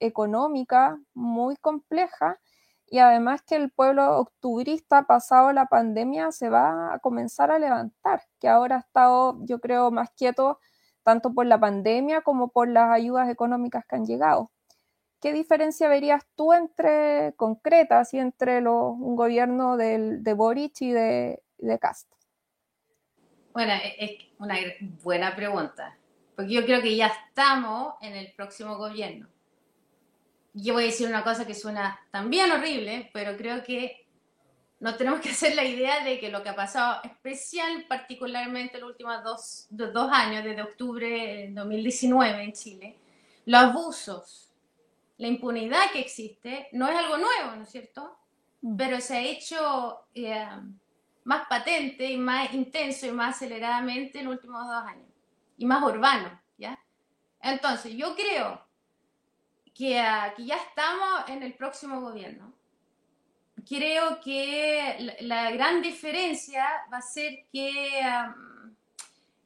económica muy compleja y además que el pueblo octubrista pasado la pandemia se va a comenzar a levantar, que ahora ha estado yo creo más quieto tanto por la pandemia como por las ayudas económicas que han llegado. ¿Qué diferencia verías tú entre concretas y entre un gobierno de Boric y de, de Cast? Bueno, e, es una buena pregunta, porque yo creo que ya estamos en el próximo gobierno. Yo voy a decir una cosa que suena también horrible, pero creo que no tenemos que hacer la idea de que lo que ha pasado, especial particularmente los últimos dos, dos años, desde octubre de 2019 en Chile, los abusos, la impunidad que existe, no es algo nuevo, ¿no es cierto? Mm. Pero se ha hecho eh, más patente y más intenso y más aceleradamente en los últimos dos años, y más urbano, ¿ya? Entonces, yo creo que, uh, que ya estamos en el próximo gobierno creo que la, gran diferencia va a ser que,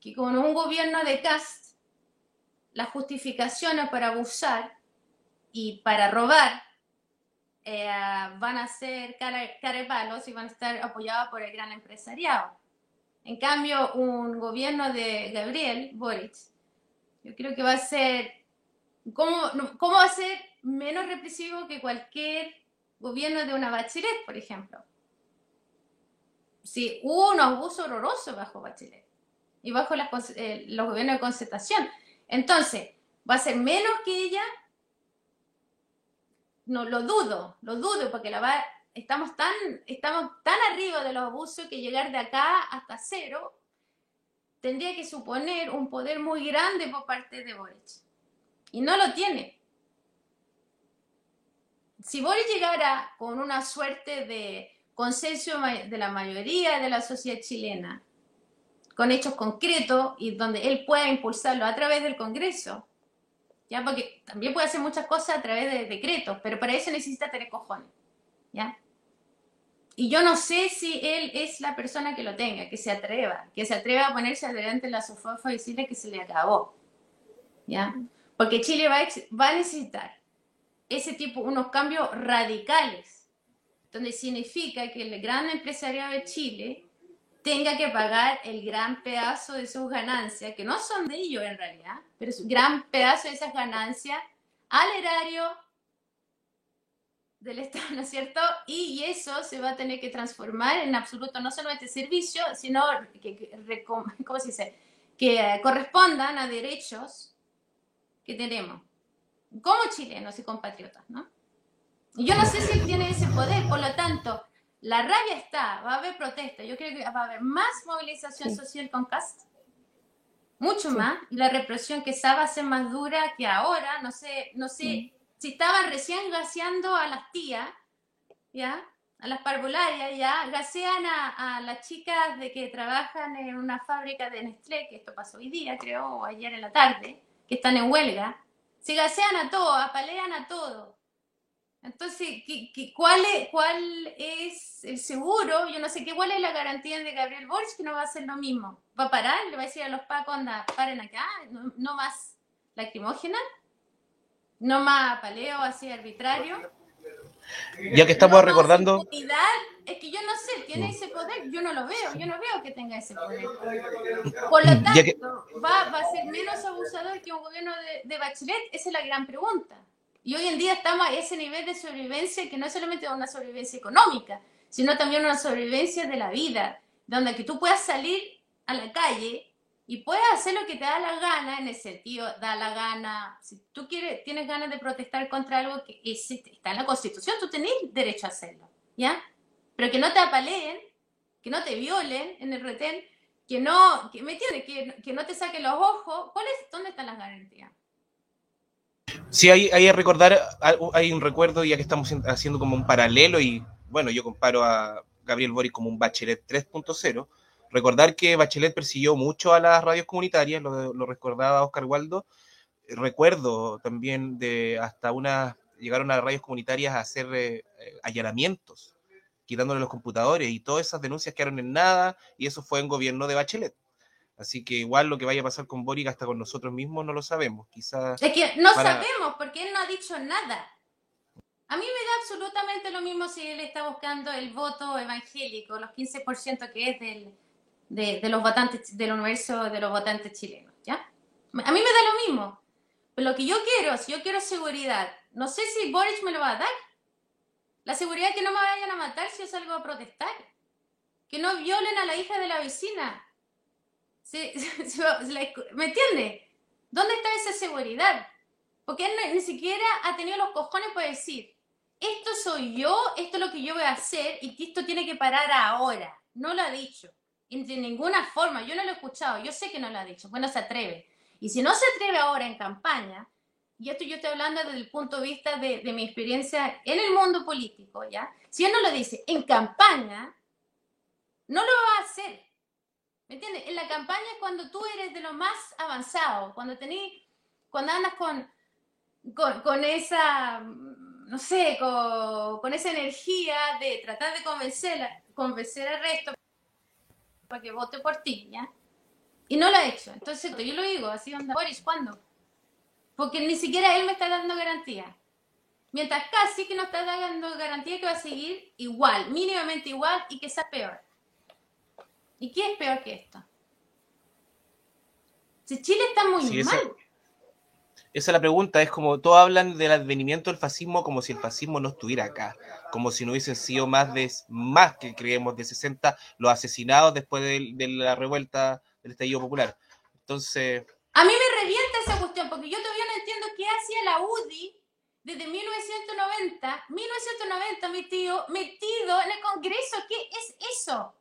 que con un gobierno de cast, las justificaciones para abusar y para robar eh, van a ser carepalos y van a estar apoyados por el gran empresariado. En cambio, un gobierno de Gabriel Boric, yo creo que va a ser, ¿cómo, cómo va a ser menos represivo que cualquier gobierno de una Bachelet, por ejemplo. Sí, hubo un abuso horroroso bajo Bachelet y bajo eh, los gobiernos de concertación. Entonces, ¿va a ser menos que ella? No, lo dudo, lo dudo, porque estamos, tan, estamos tan arriba de los abusos que llegar de acá hasta cero tendría que suponer un poder muy grande por parte de Boric. Y no lo tiene si Boris llegara con una suerte de consenso de la mayoría de la sociedad chilena, con hechos concretos y donde él pueda impulsarlo a través del Congreso, ¿ya? Porque también puede hacer muchas cosas a través de decretos, pero para eso necesita tener cojones, ¿ya? Y yo no sé si él es la persona que lo tenga, que se atreva, que se atreva a ponerse adelante en la sofá y decirle que se le acabó, ¿ya? Porque Chile va va a necesitar ese tipo, unos cambios radicales, donde significa que el gran empresariado de Chile tenga que pagar el gran pedazo de sus ganancias, que no son de ellos en realidad, pero es un gran pedazo de esas ganancias al erario del Estado, ¿no es cierto? Y eso se va a tener que transformar en absoluto no solo este servicio, sino que, ¿cómo se dice? que correspondan a derechos que tenemos como chilenos y compatriotas, ¿no? Y yo no sé si él tiene ese poder, por lo tanto, la rabia está, va a haber protesta, yo creo que va a haber más movilización social con Cast, mucho más, y la represión que va a ser más dura que ahora, no sé, no sé, si estaban recién gaseando a las tías, ¿ya? A las parvularias, ya, gasean a, a, las chicas de que trabajan en una fábrica de Nestlé, que esto pasó hoy día, creo, o ayer en la tarde, que están en huelga, se gasean a todo, apalean a todo. Entonces, ¿qué, cuál, es, ¿cuál es el seguro? Yo no sé qué, cuál es la garantía de Gabriel Borges que no va a hacer lo mismo. ¿Va a parar? ¿Le va a decir a los pacos, anda, paren acá? ¿No, no más lacrimógena? No más paleo así arbitrario. Ya que estamos recordando. Es que yo no sé, tiene ese poder, yo no lo veo, yo no veo que tenga ese poder. Por lo tanto, va, va, a ser menos abusador que un gobierno de, de Bachelet, esa es la gran pregunta. Y hoy en día estamos a ese nivel de sobrevivencia que no es solamente una sobrevivencia económica, sino también una sobrevivencia de la vida, donde que tú puedas salir a la calle y puedes hacer lo que te da la gana, en el sentido, da la gana, si tú quieres, tienes ganas de protestar contra algo que está en la Constitución, tú tenés derecho a hacerlo, ¿ya? Pero que no te apaleen, que no te violen en el retén, que no, que, ¿me? Que, que no te saquen los ojos, ¿Cuál es, ¿dónde están las garantías? Sí, hay, hay que recordar, hay un recuerdo ya que estamos haciendo como un paralelo y bueno, yo comparo a Gabriel Boric como un Bachelet 3.0. Recordar que Bachelet persiguió mucho a las radios comunitarias, lo, recordaba Oscar Waldo. Recuerdo también de hasta una, llegaron a las radios comunitarias a hacer eh, allanamientos, quitándole los computadores y todas esas denuncias quedaron en nada y eso fue en gobierno de Bachelet. Así que igual lo que vaya a pasar con Boric hasta con nosotros mismos no lo sabemos. Quizás. Es que no sabemos porque él no ha dicho nada. A mí me da absolutamente lo mismo si él está buscando el voto evangélico, los 15% que es del, de, los votantes del universo de los votantes chilenos, ¿ya? A mí me da lo mismo. Pero lo que yo quiero, si yo quiero seguridad, no sé si Boric me lo va a dar. La seguridad es que no me vayan a matar si yo salgo a protestar. Que no violen a la hija de la vecina *laughs* ¿Me entiende? ¿Dónde está esa seguridad? Porque él ni siquiera ha tenido los cojones para decir, esto soy yo, esto es lo que yo voy a hacer y que esto tiene que parar ahora. No lo ha dicho. De ninguna forma, yo no lo he escuchado, yo sé que no lo ha dicho, bueno, se atreve. Y si no se atreve ahora en campaña, y esto yo estoy hablando desde el punto de vista de, mi experiencia en el mundo político, ¿ya? Si él no lo dice en campaña, no lo va a hacer. ¿Me entiendes? En la campaña es cuando tú eres de lo más avanzado, cuando tenés, cuando andas con, con, esa, no sé, con, esa energía de tratar de convencer, convencer al resto para que vote por ti, ¿ya? Y no lo ha hecho. Entonces, yo lo digo, así onda, Boris, ¿cuándo? Porque ni siquiera él me está dando garantía. Mientras casi que no está dando garantía que va a seguir igual, mínimamente igual y que sea peor. ¿Y qué es peor que esto? Si Chile está muy mal. Esa, es la pregunta, es como todos hablan del advenimiento del fascismo como si el fascismo no estuviera acá, como si no hubiesen sido más de más que creemos de 60 los asesinados después de, la revuelta del estallido popular. Entonces, a mí me revienta esa cuestión porque yo todavía no entiendo qué hacía la UDI desde 1990, 1990 mi tío metido en el Congreso, ¿qué es eso?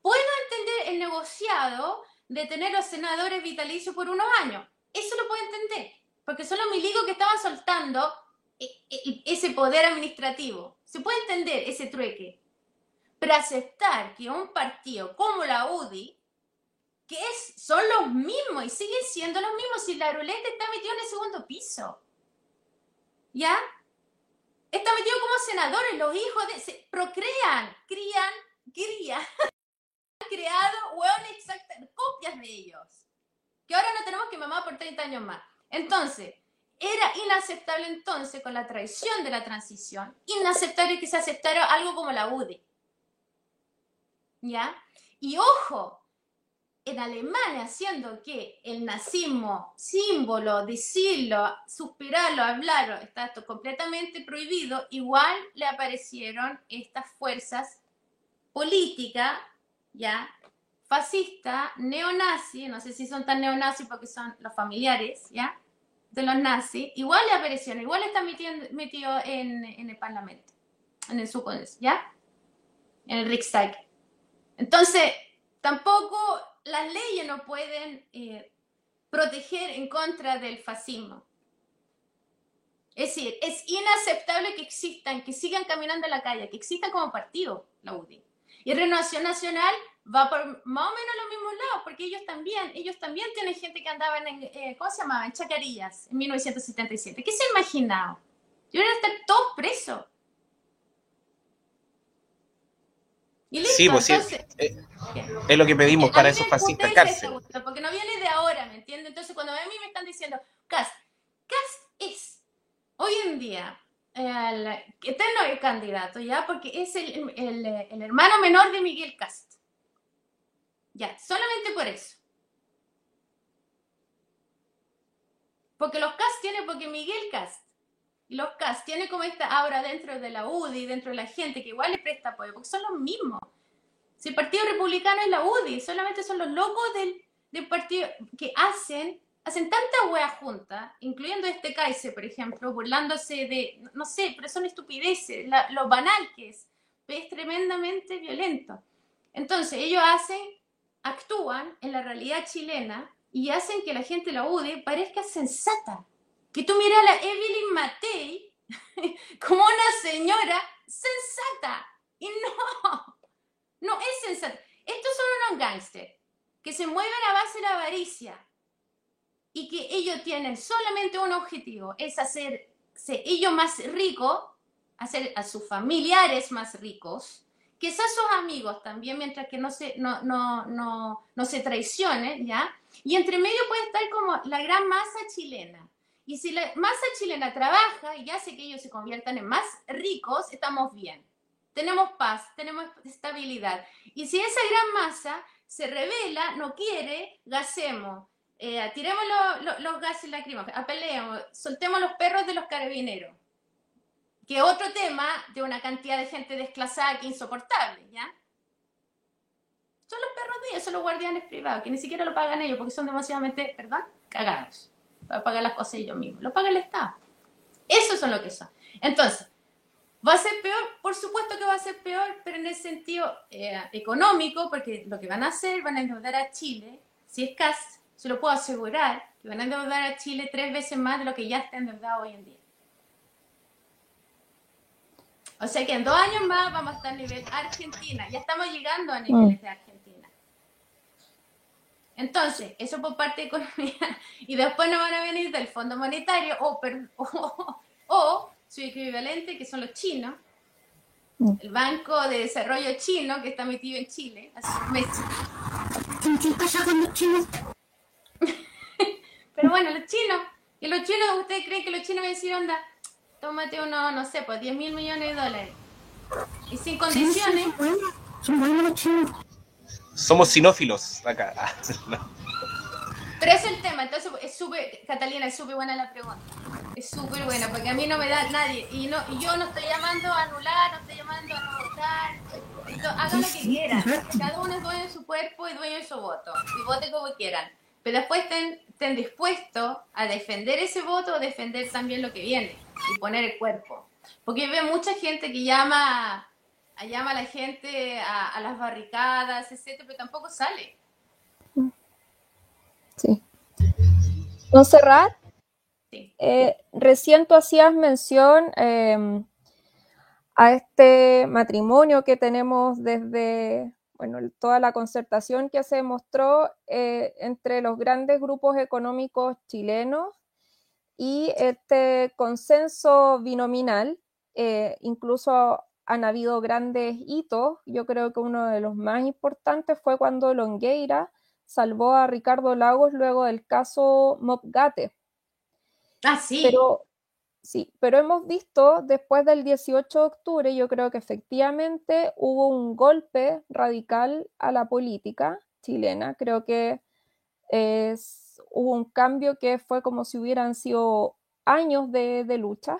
Puedo entender el negociado de tener los senadores vitalicios por unos años. Eso lo puedo entender, porque son los milicos que estaban soltando e, e, ese poder administrativo. Se puede entender ese trueque. Pero aceptar que un partido como la UDI, que es, son los mismos y siguen siendo los mismos, si la ruleta está metido en el segundo piso, ¿ya? Está metido como senadores, los hijos de, se procrean, crían, crían. *laughs* creado, weón, exactas copias de ellos. Que ahora no tenemos que mamar por 30 años más. Entonces, era inaceptable entonces con la traición de la transición, inaceptable que se aceptara algo como la UDI. ¿Ya? Y ojo, en Alemania, haciendo que el nazismo, símbolo, decirlo, suspirarlo, hablarlo, está esto completamente prohibido, igual le aparecieron estas fuerzas políticas ¿ya? Fascista, neonazi, no sé si son tan neonazis porque son los familiares, ¿ya? Los nazis, igual le aparecieron, igual está metido, en, en, el Parlamento, en el Subcongreso, ¿ya? En el Riksdag. Entonces, tampoco las leyes no pueden eh, proteger en contra del fascismo. Es decir, es inaceptable que existan, que sigan caminando en la calle, que existan como partido, la UDI. Y Renovación Nacional va por más o menos los mismos lados, porque ellos también, ellos también tienen gente que andaba en, eh, ¿cómo se llamaba? En Chacarillas, en 1977. ¿Qué se ha imaginado? Yo a estar todos presos. Y listo, sí, pues entonces, eh, es lo que pedimos para esos fascistas cárcel. Porque no viene de ahora, ¿me entiendes? Entonces, cuando a mí me están diciendo, Cas, Cas es hoy en día, el, eterno el candidato, ¿ya? Porque es el, el, el hermano menor de Miguel Cast. Ya, solamente por eso. Porque los Cast tienen, porque Miguel Cast y los Cast tienen como esta aura dentro de la UDI, dentro de la gente que igual le presta apoyo, porque son los mismos. Si el Partido Republicano es la UDI, solamente son los locos del, del partido que hacen hacen tanta wea junta, incluyendo este Kaiser, por ejemplo, burlándose de, no sé, pero son estupideces, lo banal que es, es tremendamente violento. Entonces, ellos hacen, actúan en la realidad chilena y hacen que la gente la UDE parezca sensata. Que tú miras a la Evelyn Matei *laughs* como una señora sensata. Y no, no es sensata. Estos son unos gángsters que se mueven a base de avaricia, y que ellos tienen solamente un objetivo, es hacerse ellos más ricos, hacer a sus familiares más ricos, quizás sus amigos también, mientras que no se, no, no, no, no se traicionen, ¿ya? Y entre medio puede estar como la gran masa chilena. Y si la masa chilena trabaja y hace que ellos se conviertan en más ricos, estamos bien. Tenemos paz, tenemos estabilidad. Y si esa gran masa se revela, no quiere, gasemos eh, tiremos los gases lacrimógenos, apelemos, soltemos los perros de los carabineros. Que otro tema de una cantidad de gente desclasada que insoportable, ¿ya? Son los perros de ellos, son los guardianes privados, que ni siquiera lo pagan ellos porque son demasiadamente, perdón, cagados. Para pagar las cosas ellos mismos. Lo paga el Estado. Esos son lo que son. Entonces, ¿va a ser peor? Por supuesto que va a ser peor, pero en el sentido eh, económico, porque lo que van a hacer, van a endeudar a Chile, si es caso, se lo puedo asegurar, que van a endeudar a Chile tres veces más de lo que ya está endeudado hoy en día. O sea que en dos años más vamos a estar a nivel Argentina. Ya estamos llegando a niveles de Argentina. Entonces, eso por parte de economía. *laughs* Y después nos van a venir del Fondo Monetario *laughs* o, o, su equivalente, que son los chinos. Mm. El Banco de Desarrollo Chino, que está metido en Chile hace meses. ¿Qué pasa con los chinos? *laughs* Pero bueno, los chinos, y los chinos, ¿ustedes creen que los chinos van a decir, onda, tómate uno, no sé, pues 10 mil millones de dólares? Y sin condiciones. son buenos los chinos. Somos sinófilos acá. *laughs* Pero ese es el tema, entonces es súper, Catalina, es súper buena la pregunta. Es súper buena, porque a mí no me da nadie. Y, no, y yo no estoy llamando a anular, no estoy llamando a no votar. Hagan lo que quieran. Cada uno es dueño de su cuerpo y dueño de su voto. Y vote como quieran pero después estén, dispuestos a defender ese voto o defender también lo que viene y poner el cuerpo. Porque veo mucha gente que llama, llama a la gente a, las barricadas, etcétera, pero tampoco sale. Sí. Montserrat, sí. Eh, recién tú hacías mención em, a este matrimonio que tenemos desde bueno, toda la concertación que se demostró eh, entre los grandes grupos económicos chilenos y este consenso binominal, eh, incluso han habido grandes hitos. Yo creo que uno de los más importantes fue cuando Longueira salvó a Ricardo Lagos luego del caso Mopgate. Ah, sí. Pero Sí, pero hemos visto después del 18 de octubre, yo creo que efectivamente hubo un golpe radical a la política chilena. Creo que es, hubo un cambio que fue como si hubieran sido años de, lucha.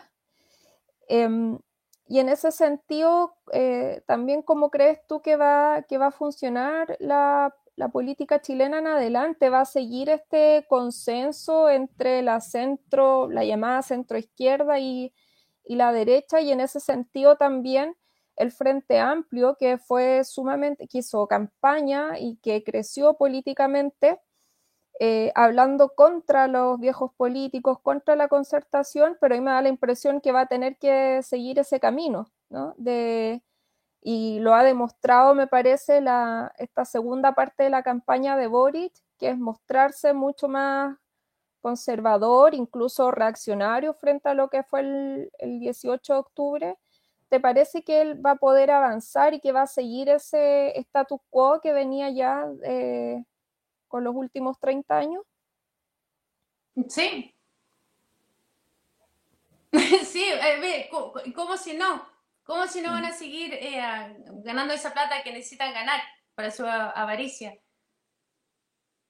Em, y en ese sentido, eh, también cómo crees tú que va, que va a funcionar la, la política chilena en adelante va a seguir este consenso entre la centro, la llamada centro izquierda y, la derecha, y en ese sentido también el Frente Amplio, que fue sumamente, que hizo campaña y que creció políticamente, eh, hablando contra los viejos políticos, contra la concertación, pero a mí me da la impresión que va a tener que seguir ese camino, ¿no? De, y lo ha demostrado, me parece, la, esta segunda parte de la campaña de Boric, que es mostrarse mucho más conservador, incluso reaccionario frente a lo que fue el, el 18 de octubre. ¿Te parece que él va a poder avanzar y que va a seguir ese status quo que venía ya eh, con los últimos 30 años? Sí. *laughs* sí, eh, ¿cómo si no? ¿Cómo si no van a seguir eh, ganando esa plata que necesitan ganar para su avaricia?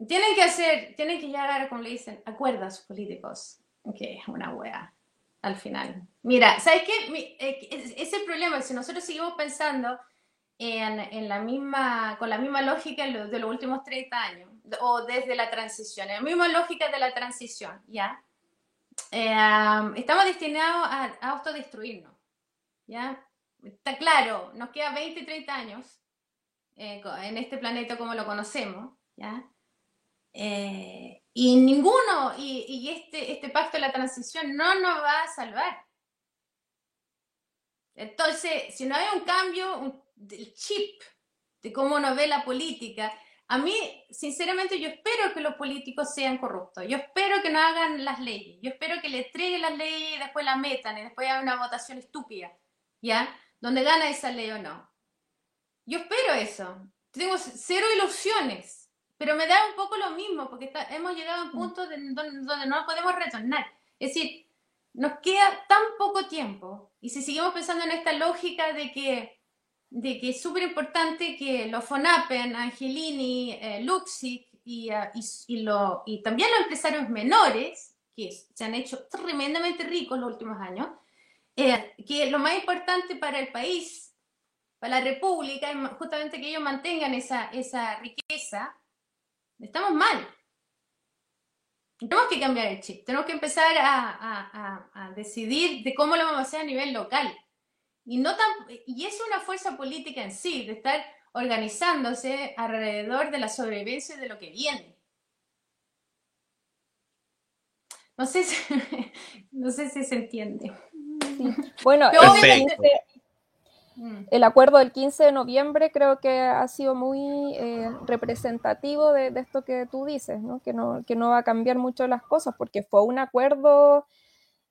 Tienen que hacer, tienen que llegar, como le dicen, acuerdos políticos, que es una wea al final. Mira, ¿sabes qué? Eh, es el problema, si nosotros seguimos pensando en, la misma, con la misma lógica de los últimos 30 años, o desde la transición, en la misma lógica de la transición, ¿ya? Eh, estamos destinados a, autodestruirnos, ¿ya? Está claro, nos queda 20, 30 años eh, en este planeta como lo conocemos, ¿ya? Eh, y ninguno, y, y, este, este pacto de la transición no nos va a salvar. Entonces, si no hay un cambio del chip de cómo uno ve la política, a mí, sinceramente, yo espero que los políticos sean corruptos. Yo espero que no hagan las leyes. Yo espero que le entreguen las leyes y después las metan y después haya una votación estúpida, ¿ya? Donde gana esa ley o no. Yo espero eso. Tengo cero ilusiones, pero me da un poco lo mismo porque hemos llegado a un punto donde, donde no podemos retornar. Es decir, nos queda tan poco tiempo y si seguimos pensando en esta lógica de que, de que es súper importante que los Fonapen, Angelini, eh, Luxic y, uh, y, lo, y, también los empresarios menores, que se han hecho tremendamente ricos los últimos años, eh, que lo más importante para el país, para la República, es justamente que ellos mantengan esa, esa riqueza, estamos mal. Tenemos que cambiar el chip, tenemos que empezar a, decidir de cómo lo vamos a hacer a nivel local. Y, no tan, y es una fuerza política en sí, de estar organizándose alrededor de la sobrevivencia de lo que viene. No sé *laughs* no sé si se entiende. Bueno, Mm. El acuerdo del 15 de noviembre creo que ha sido muy eh, representativo de, esto que tú dices, ¿no? Que, ¿no? que no va a cambiar mucho las cosas, porque fue un acuerdo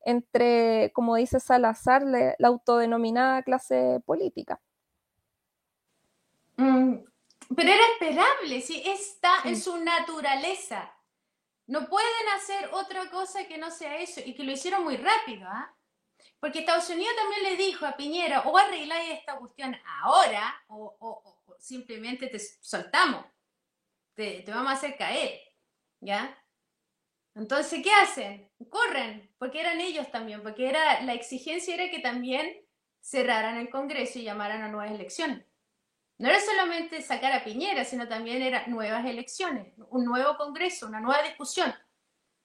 entre, como dice Salazar, la autodenominada clase política. Mm, pero era esperable, sí, está en su naturaleza. No pueden hacer otra cosa que no sea eso, y que lo hicieron muy rápido, ¿ah? Porque Estados Unidos también le dijo a Piñera, o arregláis esta cuestión ahora, o, simplemente te soltamos, te, vamos a hacer caer, ¿ya? Entonces, ¿qué hacen? Corren, porque eran ellos también, porque era, la exigencia era que también cerraran el Congreso y llamaran a nuevas elecciones. No era solamente sacar a Piñera, sino también eran nuevas elecciones, un nuevo Congreso, una nueva discusión,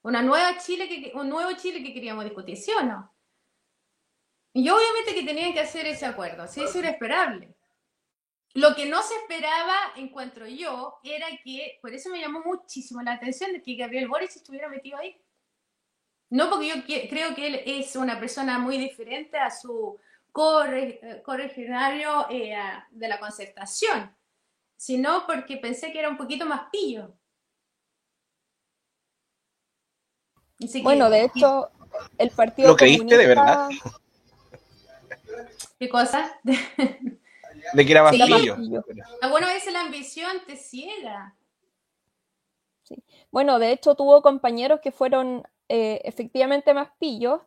una nueva Chile que, un nuevo Chile que queríamos discutir, ¿sí o no? Y obviamente que tenían que hacer ese acuerdo, sí, eso era esperable. Lo que no se esperaba, encuentro yo, era que, por eso me llamó muchísimo la atención de que Gabriel Boris estuviera metido ahí. No porque yo creo que él es una persona muy diferente a su corregionario eh, de la concertación, sino porque pensé que era un poquito más pillo. bueno, de hecho, el Partido ¿Lo creíste de verdad? *laughs* ¿Qué cosa? De que era más Alguna vez la ambición te ciega. Sí. Bueno, de hecho tuvo compañeros que fueron eh, efectivamente más pillos,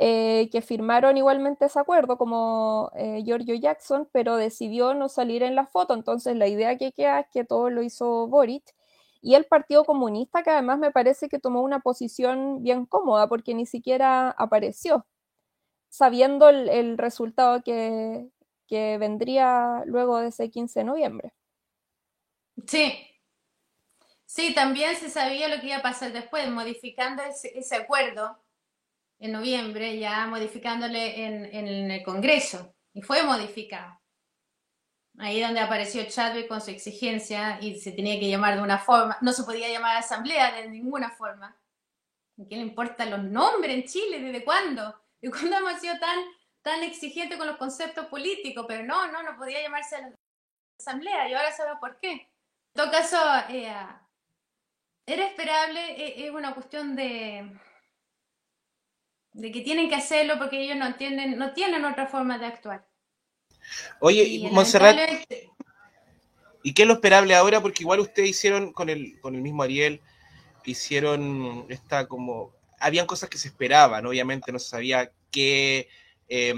eh, que firmaron igualmente ese acuerdo, como eh, Giorgio Jackson, pero decidió no salir en la foto. Entonces la idea que queda es que todo lo hizo Boric. Y el Partido Comunista, que además me parece que tomó una posición bien cómoda, porque ni siquiera apareció sabiendo el, resultado que, vendría luego de ese 15 de noviembre. Sí, sí, también se sabía lo que iba a pasar después, modificando ese, acuerdo en noviembre, ya modificándole en, el Congreso, y fue modificado. Ahí donde apareció Chadwick con su exigencia y se tenía que llamar de una forma, no se podía llamar asamblea de ninguna forma. ¿Qué le importan los nombres en Chile? ¿Desde cuándo? *laughs* ¿Y cuándo hemos sido tan, tan exigentes con los conceptos políticos? Pero no, no, no podía llamarse a la asamblea y ahora sabemos por qué. En todo caso, eh, era esperable, eh, es una cuestión de, de que tienen que hacerlo porque ellos no entienden, no tienen otra forma de actuar. Oye, y Montserrat, ¿y qué es lo esperable ahora? Porque igual ustedes hicieron con el, con el mismo Ariel, hicieron esta como habían cosas que se esperaban, obviamente no se sabía qué eh,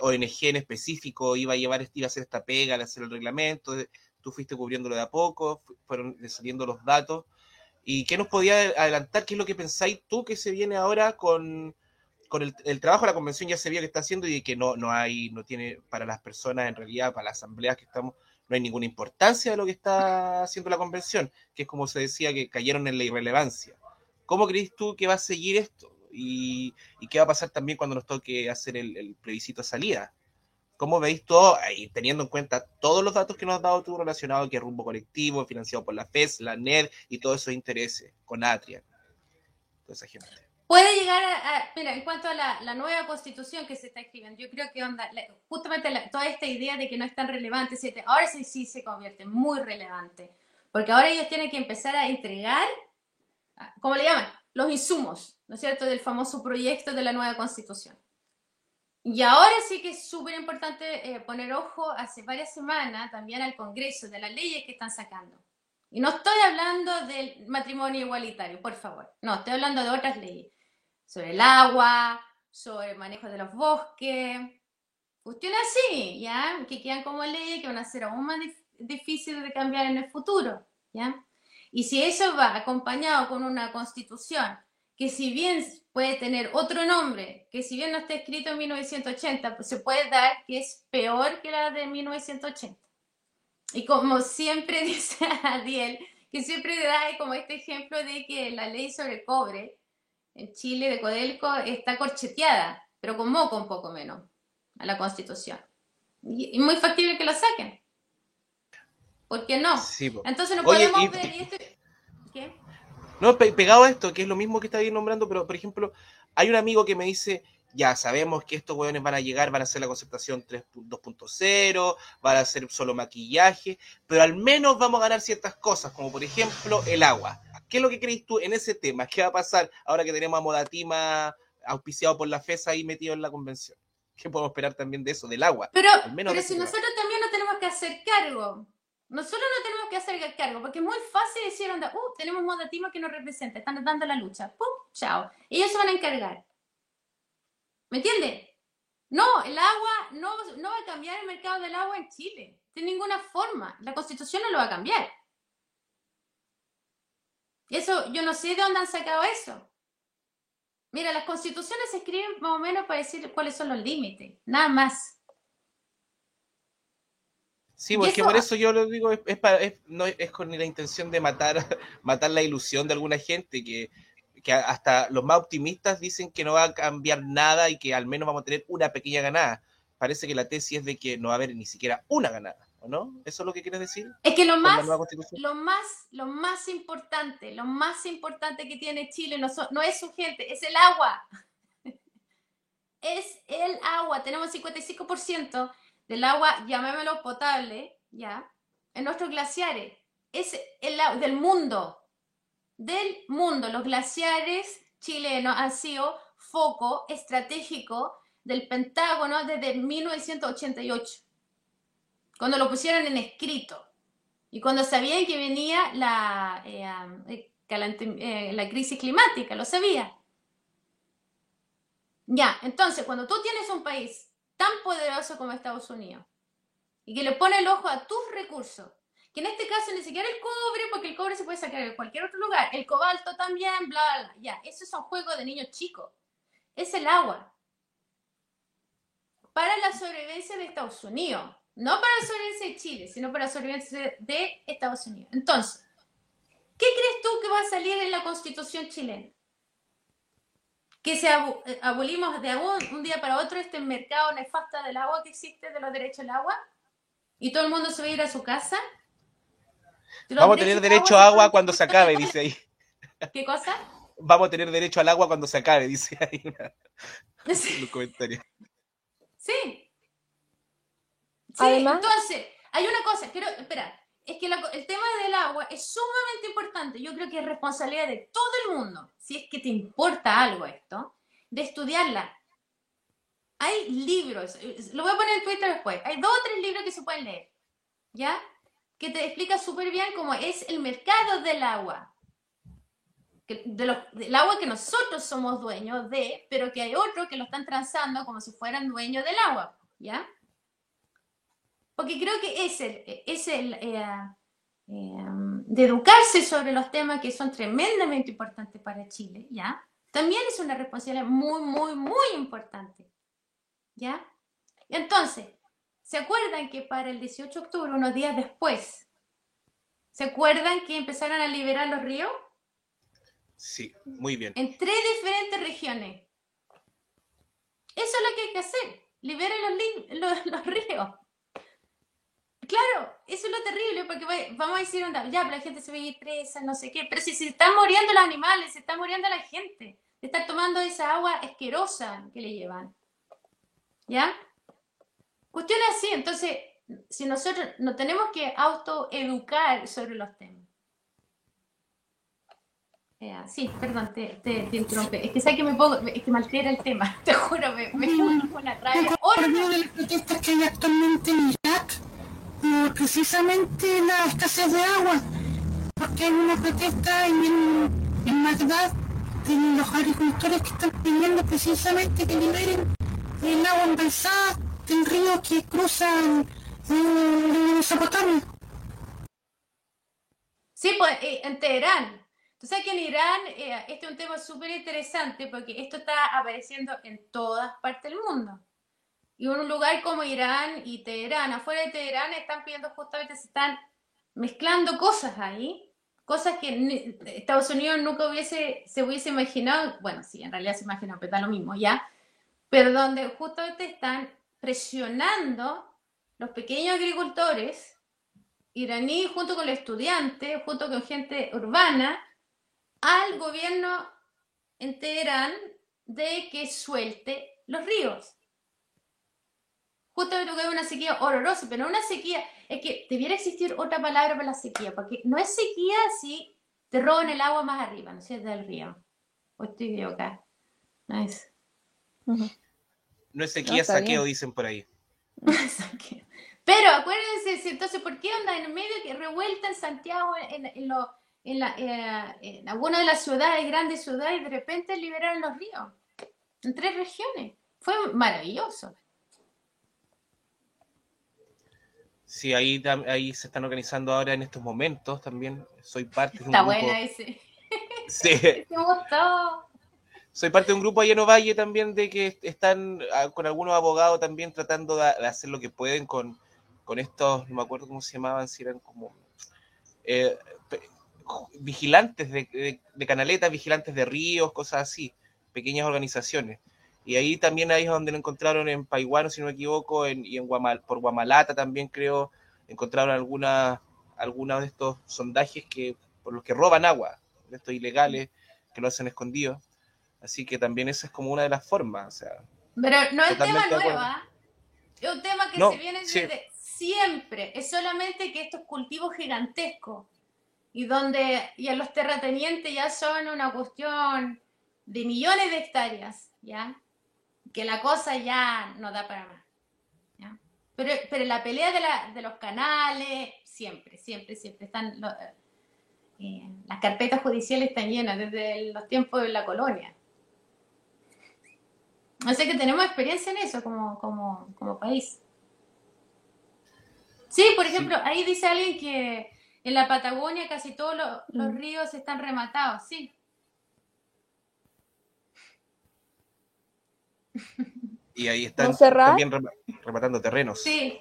ONG en específico iba a llevar, iba a hacer esta pega de hacer el reglamento, tú fuiste cubriéndolo de a poco, fueron saliendo los datos. ¿Y qué nos podía adelantar? ¿Qué es lo que pensáis tú que se viene ahora con, con el, el, trabajo de la convención? Ya se vio que está haciendo y que no, no hay, no tiene para las personas, en realidad, para las asambleas que estamos, no hay ninguna importancia de lo que está haciendo la convención, que es como se decía, que cayeron en la irrelevancia. ¿Cómo crees tú que va a seguir esto? Y, y qué va a pasar también cuando nos toque hacer el, el plebiscito de salida. ¿Cómo veis todo, y teniendo en cuenta todos los datos que nos has dado tú relacionados que rumbo colectivo, financiado por la FES, la NED y todos esos intereses con Atria? Toda esa gente. Puede llegar a, a mira, en cuanto a la, la, nueva constitución que se está escribiendo, yo creo que onda, justamente la, toda esta idea de que no es tan relevante, ahora sí, sí se convierte muy relevante, porque ahora ellos tienen que empezar a entregar, ¿cómo le llaman? Los insumos, ¿no es cierto?, del famoso proyecto de la nueva constitución. Y ahora sí que es súper importante eh, poner ojo hace varias semanas también al Congreso de las leyes que están sacando. Y no estoy hablando del matrimonio igualitario, por favor. No, estoy hablando de otras leyes. Sobre el agua, sobre el manejo de los bosques. Cuestiones así, ¿ya? Que quedan como leyes que van a ser aún más dif difíciles de cambiar en el futuro, ¿ya? Y si eso va acompañado con una constitución que si bien puede tener otro nombre, que si bien no está escrito en 1980, pues se puede dar que es peor que la de 1980. Y como siempre *laughs* dice Adiel, que siempre da como este ejemplo de que la ley sobre el cobre en Chile de Codelco está corcheteada, pero con moco un poco menos a la constitución. Y, muy factible que lo saquen. ¿Por qué no? Sí, Entonces no Oye, podemos y- ver... y esto- ¿Qué? No, pe- pegado a esto, que es lo mismo que está ahí nombrando, pero por ejemplo, hay un amigo que me dice, ya sabemos que estos hueones van a llegar, van a hacer la concertación 3 2.0, van a hacer solo maquillaje, pero al menos vamos a ganar ciertas cosas, como por ejemplo el agua. ¿Qué es lo que crees tú en ese tema? ¿Qué va a pasar ahora que tenemos a Modatima auspiciado por la FESA ahí metido en la convención? ¿Qué podemos esperar también de eso, del agua? Pero, Al menos pero si nosotros también nos tenemos que hacer cargo. Nosotros no tenemos que hacer cargo, porque es muy fácil decir, onda, uh, tenemos Modatima que nos representa, están dando la lucha. ¡Pum! Chao. Ellos se van a encargar. ¿Me entiendes? No, el agua no, no va a cambiar el mercado del agua en Chile. De ninguna forma. La constitución no lo va a cambiar. Eso, yo no sé de dónde han sacado eso. Mira, las constituciones se escriben más o menos para decir cuáles son los límites. Nada más. Sí, porque eso- por eso yo lo digo, es, es para- es- no es con la intención de matar, *laughs* matar la ilusión de alguna gente, que, que hasta los más optimistas dicen que no va a cambiar nada y que al menos vamos a tener una pequeña ganada. Parece que la tesis es de que no va a haber ni siquiera una ganada, ¿o no? ¿Eso es lo que quieres decir? Es que lo más, lo más, lo más importante, lo más importante que tiene Chile no, so- no es su gente, es el agua. *laughs* Es el agua. Tenemos 55% del agua, llamémoslo potable, ¿ya? En nuestros glaciares. Es el del mundo. Del mundo. Los glaciares chilenos han sido foco estratégico del Pentágono desde 1988 cuando lo pusieron en escrito y cuando sabían que venía la, eh, eh, la crisis climática, lo sabía. Ya, entonces, cuando tú tienes un país tan poderoso como Estados Unidos y que le pone el ojo a tus recursos, que en este caso ni siquiera el cobre, porque el cobre se puede sacar en cualquier otro lugar, el cobalto también, bla, bla, bla, ya, esos son juegos de niños chicos. Es el agua para la sobrevivencia de Estados Unidos. No para la sobrevivencia de Chile, sino para la sobrevivencia de Estados Unidos. Entonces, ¿qué crees tú que va a salir en la constitución chilena? Que se eh, abolimos de un, un día para otro este mercado nefasto del agua que existe, de los derechos al agua, y todo el mundo se va a ir a su casa. Los Vamos a tener derecho a agua cuando se acabe, *laughs* dice ahí. ¿Qué cosa? Vamos a tener derecho al agua cuando se acabe, *laughs* dice ahí en Sí. los comentarios. Sí. Sí, Además- entonces, hay una cosa, quiero, espera, es que la- el tema del agua es sumamente importante. Yo creo que es responsabilidad de todo el mundo, si es que te importa algo esto, de estudiarla. Hay libros, lo voy a poner en Twitter después, hay dos o tres libros que se pueden leer, ¿ya? Que te explica súper bien cómo es el mercado del agua. que de del agua que nosotros somos dueños de, pero que hay otros que lo están transando como si fueran dueños del agua, ¿ya? Porque creo que es el, es el eh, eh, de educarse sobre los temas que son tremendamente importantes para Chile, ¿ya? También es una responsabilidad muy, muy, muy importante, ¿ya? Entonces, ¿se acuerdan que para el 18 de octubre, unos días después, ¿se acuerdan que empezaron a liberar los ríos? Sí, muy bien. en tres diferentes regiones. Eso es lo que hay que hacer. Liberen *laughs* los, los ríos. Claro, eso es lo terrible, porque va- vamos a decir, onda, ya, pero la gente se ve presa, no sé qué, pero si se están muriendo los animales, se está muriendo la gente, de estar tomando esa agua asquerosa que le llevan. ¿Ya? Cuestión así, entonces, si nosotros nos tenemos que autoeducar sobre los temas. Eh, sí, perdón, te, te, te interrumpí. Es que sé que me pongo, es que me altera el tema, *laughs* te juro, me, me *laughs* pongo una rabia. Por medio de las protestas que hay actualmente en Irak, precisamente la escasez de agua, porque hay una protesta en, en Bagdad de los agricultores que están pidiendo precisamente que liberen el agua embalsada del río que cruza el Mesopotamia. Sí, pues eh, en Teherán. Tú sabes que en Irán eh, este es un tema súper interesante porque esto está apareciendo en todas partes del mundo. Y en un lugar como Irán y Teherán, afuera de Teherán, están pidiendo justamente, se están mezclando cosas ahí, cosas que Estados Unidos nunca hubiese, se hubiese imaginado, bueno, sí, en realidad se imaginó, pero da lo mismo, ¿ya? Pero donde justamente están presionando los pequeños agricultores iraní junto con los estudiantes, junto con gente urbana, al gobierno en Teherán de que suelte los ríos. Justamente porque hay una sequía horrorosa, pero no una sequía, es que debiera existir otra palabra para la sequía, porque no es sequía si te roban el agua más arriba, no sé, del río. O estoy equivocada. No es. No es sequía, está saqueo, bien. dicen por ahí. *laughs* Pero acuérdense, si entonces, ¿por qué onda en medio que revuelta en Santiago, en, en, lo- en, la, eh, en alguna de las ciudades, grandes ciudades, y de repente liberaron los ríos? En tres regiones. Fue maravilloso. Sí, ahí, ahí se están organizando ahora en estos momentos también. Soy parte de un Está grupo. buena ese. Sí, *laughs* me gustó. soy parte de un grupo allá en Ovalle también de que están ah, con algunos abogados también tratando de, hacer lo que pueden con, con estos, no me acuerdo cómo se llamaban, si eran como eh, vigilantes de, de, de canaletas, vigilantes de ríos, cosas así, pequeñas organizaciones. Y ahí también ahí es donde lo encontraron en Paiguano, si no me equivoco, en, y en Guamal, por Guamalata también creo, encontraron algunas algunos de estos sondajes que por los que roban agua, de estos ilegales, que lo hacen escondidos. Así que también esa es como una de las formas. O sea, Pero no es tema nuevo. ¿ah? Es un tema que No, se viene sí. desde siempre. Es solamente que estos cultivos gigantescos y donde ya los terratenientes ya son una cuestión de millones de hectáreas, ¿ya? Que la cosa ya no da para más. ¿ya? Pero, pero la pelea de, la- de los canales, siempre, siempre, siempre están. lo- eh, las carpetas judiciales están llenas desde los tiempos de la colonia. O sea que tenemos experiencia en eso como, como, como país. Sí, por ejemplo, ahí dice alguien que en la Patagonia casi todos los, los Mm. ríos están rematados, sí. Y ahí están Montserrat. también rema- rematando terrenos. Sí,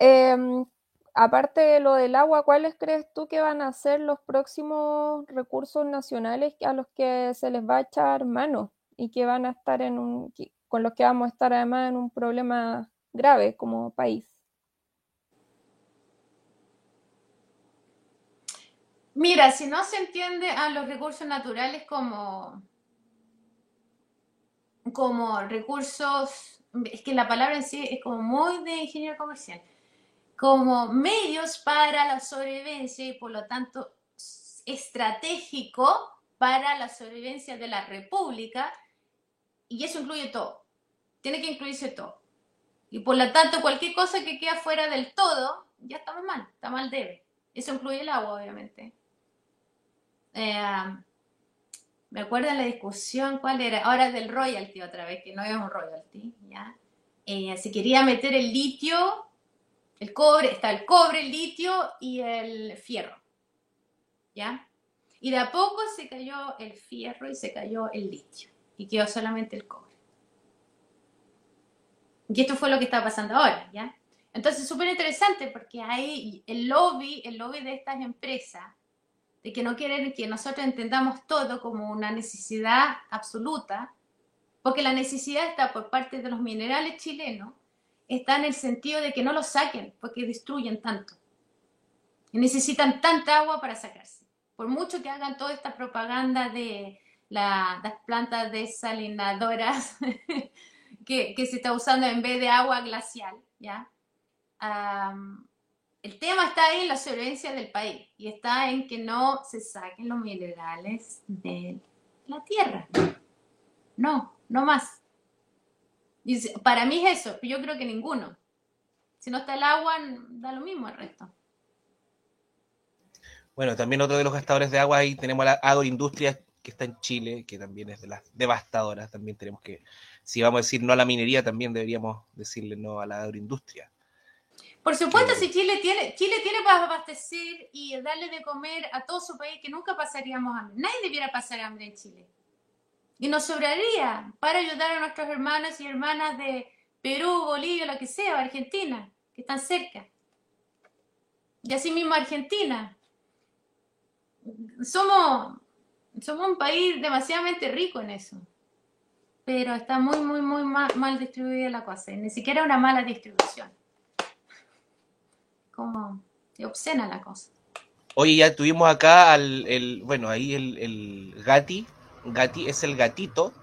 Em, aparte de lo del agua, ¿cuáles crees tú que van a ser los próximos recursos nacionales a los que se les va a echar mano y que van a estar en un, con los que vamos a estar además en un problema grave como país? Mira, si no se entiende a los recursos naturales como, como recursos, es que la palabra en sí es como muy de ingeniero comercial, como medios para la sobrevivencia y por lo tanto estratégico para la sobrevivencia de la república, y eso incluye todo, tiene que incluirse todo. Y por lo tanto, cualquier cosa que quede fuera del todo, ya estamos mal, está mal debe. Eso incluye el agua, obviamente. Eh, me acuerdo en la discusión, ¿cuál era? Ahora del royalty otra vez, que no es un royalty, ¿ya? Eh, se quería meter el litio, el cobre, está el cobre, el litio y el fierro, ¿ya? Y de a poco se cayó el fierro y se cayó el litio y quedó solamente el cobre. Y esto fue lo que está pasando ahora, ¿ya? Entonces, súper interesante porque hay el lobby, el lobby de estas empresas, de que no quieren que nosotros entendamos todo como una necesidad absoluta, porque la necesidad está por parte de los minerales chilenos, está en el sentido de que no los saquen, porque destruyen tanto. Y necesitan tanta agua para sacarse. Por mucho que hagan toda esta propaganda de las plantas desalinadoras *laughs* que, que se está usando en vez de agua glacial, ¿ya? El tema está ahí en la sobrevivencia del país y está en que no se saquen los minerales de la tierra. No, no más. para mí es eso, yo creo que ninguno. Si no está el agua, da lo mismo el resto. Bueno, también otro de los gastadores de agua ahí tenemos la agroindustria que está en Chile, que también es de las devastadoras. También tenemos que, si vamos a decir no a la minería, también deberíamos decirle no a la agroindustria. Por supuesto, si Chile tiene, Chile tiene para abastecer y darle de comer a todo su país, que nunca pasaríamos hambre. Nadie debiera pasar hambre en Chile. Y nos sobraría para ayudar a nuestros hermanos y hermanas de Perú, Bolivia, lo que sea, Argentina, que están cerca. Y así mismo Argentina. Somos, somos un país demasiadamente rico en eso. Pero está muy, muy, muy mal, mal distribuida la cosa. Ni siquiera una mala distribución como obscena la cosa. Oye, ya tuvimos acá al, el, bueno, ahí el, el Gati, Gati es el gatito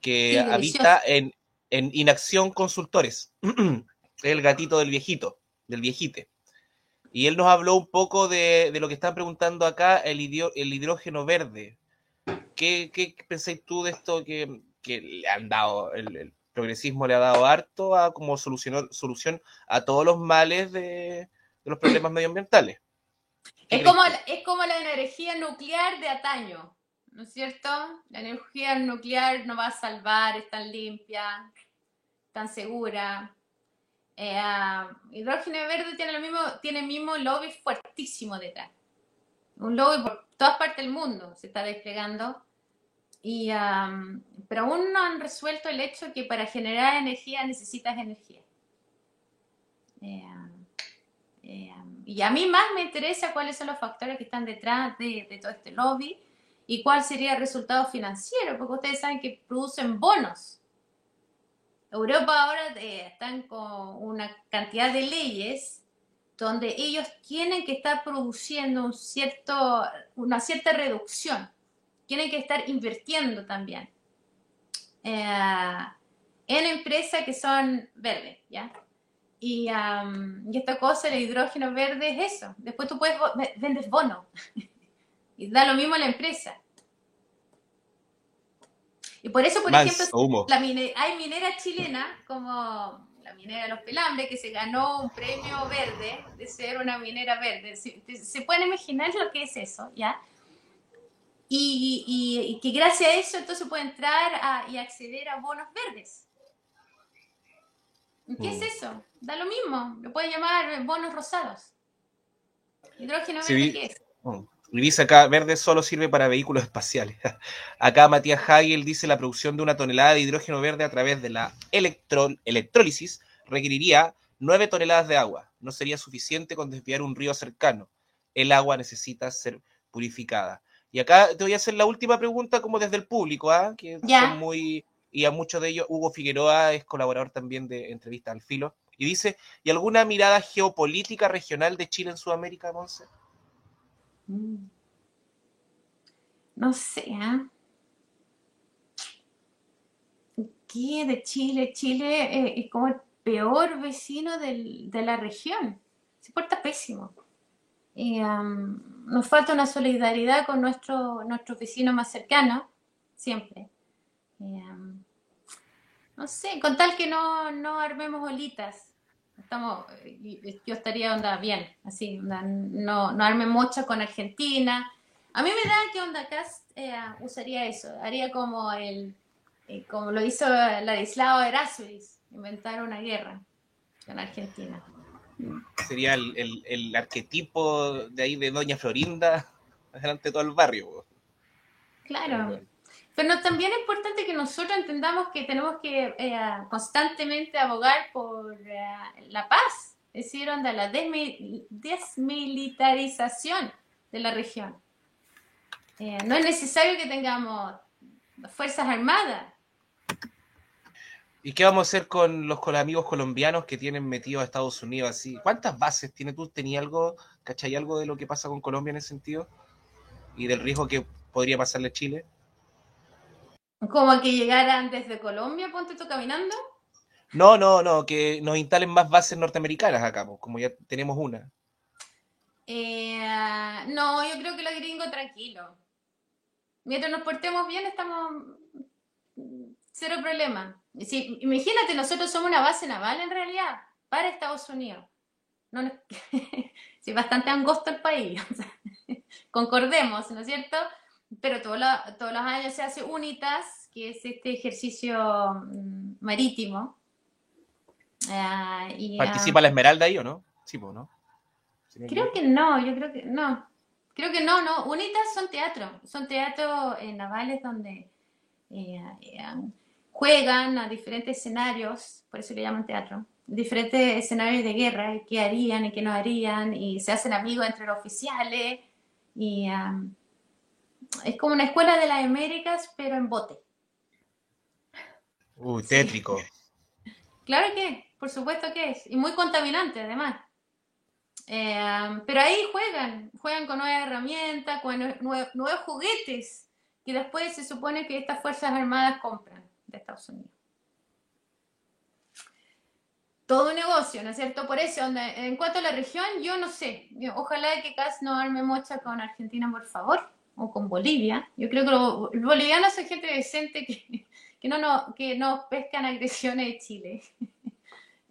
que habita en, en Inacción Consultores, *clears throat* el gatito del viejito, del viejite. Y él nos habló un poco de, de lo que están preguntando acá, el, el hidrógeno verde. ¿Qué, ¿Qué, pensáis tú de esto que, que le han dado el, progresismo le ha dado harto a como solución a todos los males de, los problemas medioambientales. Es como, es como la energía nuclear de ataño, ¿no es cierto? La energía nuclear no va a salvar, es tan limpia, tan segura. Eh, ah, hidrógeno verde tiene, lo mismo, tiene el mismo lobby fuertísimo detrás. Un lobby por todas partes del mundo se está desplegando y, pero aún no han resuelto el hecho que para generar energía necesitas energía. Eh, eh, y a mí más me interesa cuáles son los factores que están detrás de, de, todo este lobby y cuál sería el resultado financiero, porque ustedes saben que producen bonos. Europa ahora eh, están con una cantidad de leyes donde ellos tienen que estar produciendo un cierto, una cierta reducción tienen que estar invirtiendo también eh, en empresas que son verdes, ¿ya? Y, esta cosa, el hidrógeno verde es eso. Después tú puedes vender bono *laughs* y da lo mismo a la empresa. Y por eso, por ejemplo, la hay mineras chilenas como la minera Los Pelambres que se ganó un premio verde de ser una minera verde. ¿Se, se pueden imaginar lo que es eso? ¿Ya? y, que gracias a eso entonces puede entrar y acceder a bonos verdes. ¿Qué es mm. eso? Da lo mismo, lo puede llamar bonos rosados. Hidrógeno verde, ¿qué es? Mm. Y dice acá, verde solo sirve para vehículos espaciales. *laughs* Acá Matías Hagel dice la producción de una tonelada de hidrógeno verde a través de la electrólisis requeriría 9 toneladas de agua. No sería suficiente con desviar un río cercano. El agua necesita ser purificada. Y acá te voy a hacer la última pregunta como desde el público, ¿ah? que son muy, y a muchos de ellos, Hugo Figueroa es colaborador también de Entrevista al Filo, y dice, ¿y alguna mirada geopolítica regional de Chile en Sudamérica, Monse? Mm. No sé, ¿ah? ¿Qué de Chile? Chile eh, es como el peor vecino de la región. Se porta pésimo. Y, nos falta una solidaridad con nuestro, nuestros vecinos más cercanos, siempre. No sé, con tal que no, no armemos olitas. Estamos, yo estaría onda bien, así, no, no arme mucho con Argentina, A mí me da que Onda Cast eh, usaría eso, haría como el eh, como lo hizo Ladislao Erasmus, inventar una guerra en Argentina. Sería el, el, el arquetipo de ahí de Doña Florinda delante de todo el barrio. Claro. Pero también es importante que nosotros entendamos que tenemos que eh, constantemente abogar por eh, la paz, es decir, onda, la desmi- desmilitarización de la región. Eh, no es necesario que tengamos fuerzas armadas. ¿Y qué vamos a hacer con los amigos colombianos que tienen metido a Estados Unidos así? ¿Cuántas bases tiene tú? ¿Tenías algo, cachai algo de lo que pasa con Colombia en ese sentido? ¿Y del riesgo que podría pasarle a Chile? Como que llegaran desde Colombia, ponte tú caminando. No, no, no, que nos instalen más bases norteamericanas acá, pues, como ya tenemos una. Eh, no, yo creo que los gringos tranquilo. Mientras nos portemos bien, estamos mm, cero problema. Si- imagínate, nosotros somos una base naval en realidad para Estados Unidos. No nos- *laughs* sí, bastante angosto el país. *laughs* concordemos, ¿no es cierto? Pero todos los, todos los años se hace UNITAS, que es este ejercicio mm, marítimo. Ah, y, ah, ¿Participa la Esmeralda ahí o no? Sí, pues, ¿no? Creo que no, yo creo que no. Creo que no, no. UNITAS son teatros, son teatros eh, navales donde eh, eh, juegan a diferentes escenarios, por eso le llaman teatro, diferentes escenarios de guerra, qué harían y qué no harían, y se hacen amigos entre los oficiales, y am, es como una escuela de las Américas, pero en bote. Uy, tétrico. Claro que, es, por supuesto que es, y muy contaminante además. Eh, pero ahí juegan, juegan con nuevas herramientas, con nue- nue- nuevos juguetes que después se supone que estas Fuerzas Armadas compran de Estados Unidos. Todo un negocio, ¿no es cierto? Por eso, en cuanto a la región, yo no sé. Ojalá que CAS no arme mocha con Argentina, por favor, o con Bolivia. Yo creo que los bolivianos son gente decente que, *laughs* que no, no, que no pescan agresiones de Chile. *laughs*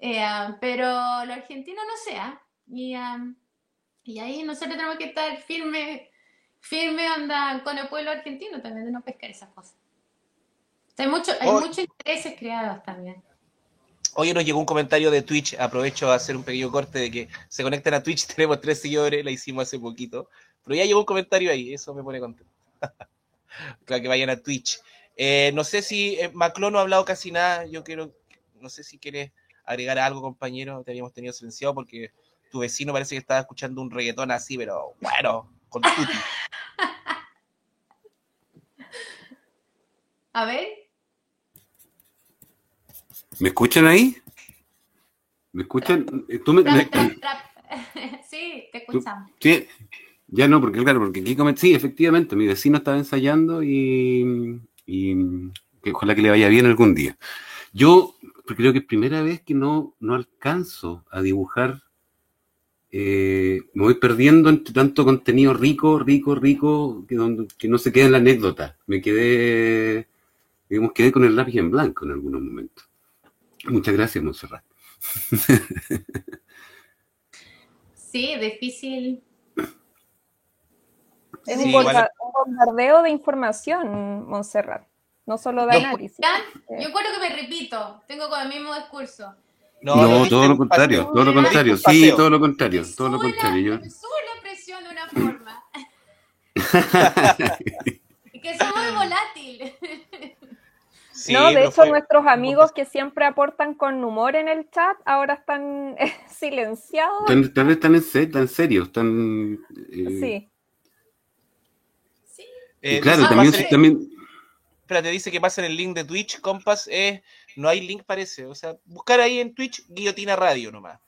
Eh, ah, pero los argentinos no sé, ¿ah? Y, ah, y ahí nosotros tenemos que estar firme, firme anda con el pueblo argentino también de no pescar esas cosas. Hay, mucho, hay Oh. muchos intereses creados también. Hoy nos llegó un comentario de Twitch, aprovecho a hacer un pequeño corte de que se conectan a Twitch, *laughs* tenemos tres seguidores, la hicimos hace poquito, pero ya llegó un comentario ahí, eso me pone contento. *laughs* claro que vayan a Twitch. Eh, no sé si eh, Maclón no ha hablado casi nada, yo quiero, no sé si quieres agregar algo, compañero, te habíamos tenido silenciado porque tu vecino parece que estaba escuchando un reggaetón así, pero bueno, con tutti. *laughs* A ver, ¿Me escuchan ahí? ¿Me escuchan? Eh, ¿Tú me, trap, me- trap, trap. *laughs* sí, te escuchamos. Sí, ya no, porque claro, porque aquí comen- sí, efectivamente, mi vecino estaba ensayando y, y que ojalá que le vaya bien algún día. Yo creo que es primera vez que no, no alcanzo a dibujar, eh, me voy perdiendo entre tanto contenido rico, rico, rico, que, donde- no se queda en la anécdota. Me quedé, digamos, quedé con el lápiz en blanco en algunos momentos. Muchas gracias, Monserrat. *laughs* Sí, difícil. Es Sí, un, igual- bombardeo de información, Montserrat, no solo de No, análisis. ¿Ya? Yo creo que me repito, tengo con el mismo discurso. No, no, todo lo contrario, todo lo contrario, sí, todo lo contrario, Me todo lo contrario. me sube la presión de una forma. *laughs* que soy muy volátil. Sí, no, de hecho, fue- nuestros amigos que siempre aportan con humor en el chat ahora están eh, *laughs* silenciados. Tal, tal vez están en, tan serios, tan... eh, Sí, eh, claro, también, pasen- también Espérate, dice que pasen el link de Twitch, compas, eh, no hay link parece, o sea, buscar ahí en Twitch Guillotina Radio nomás.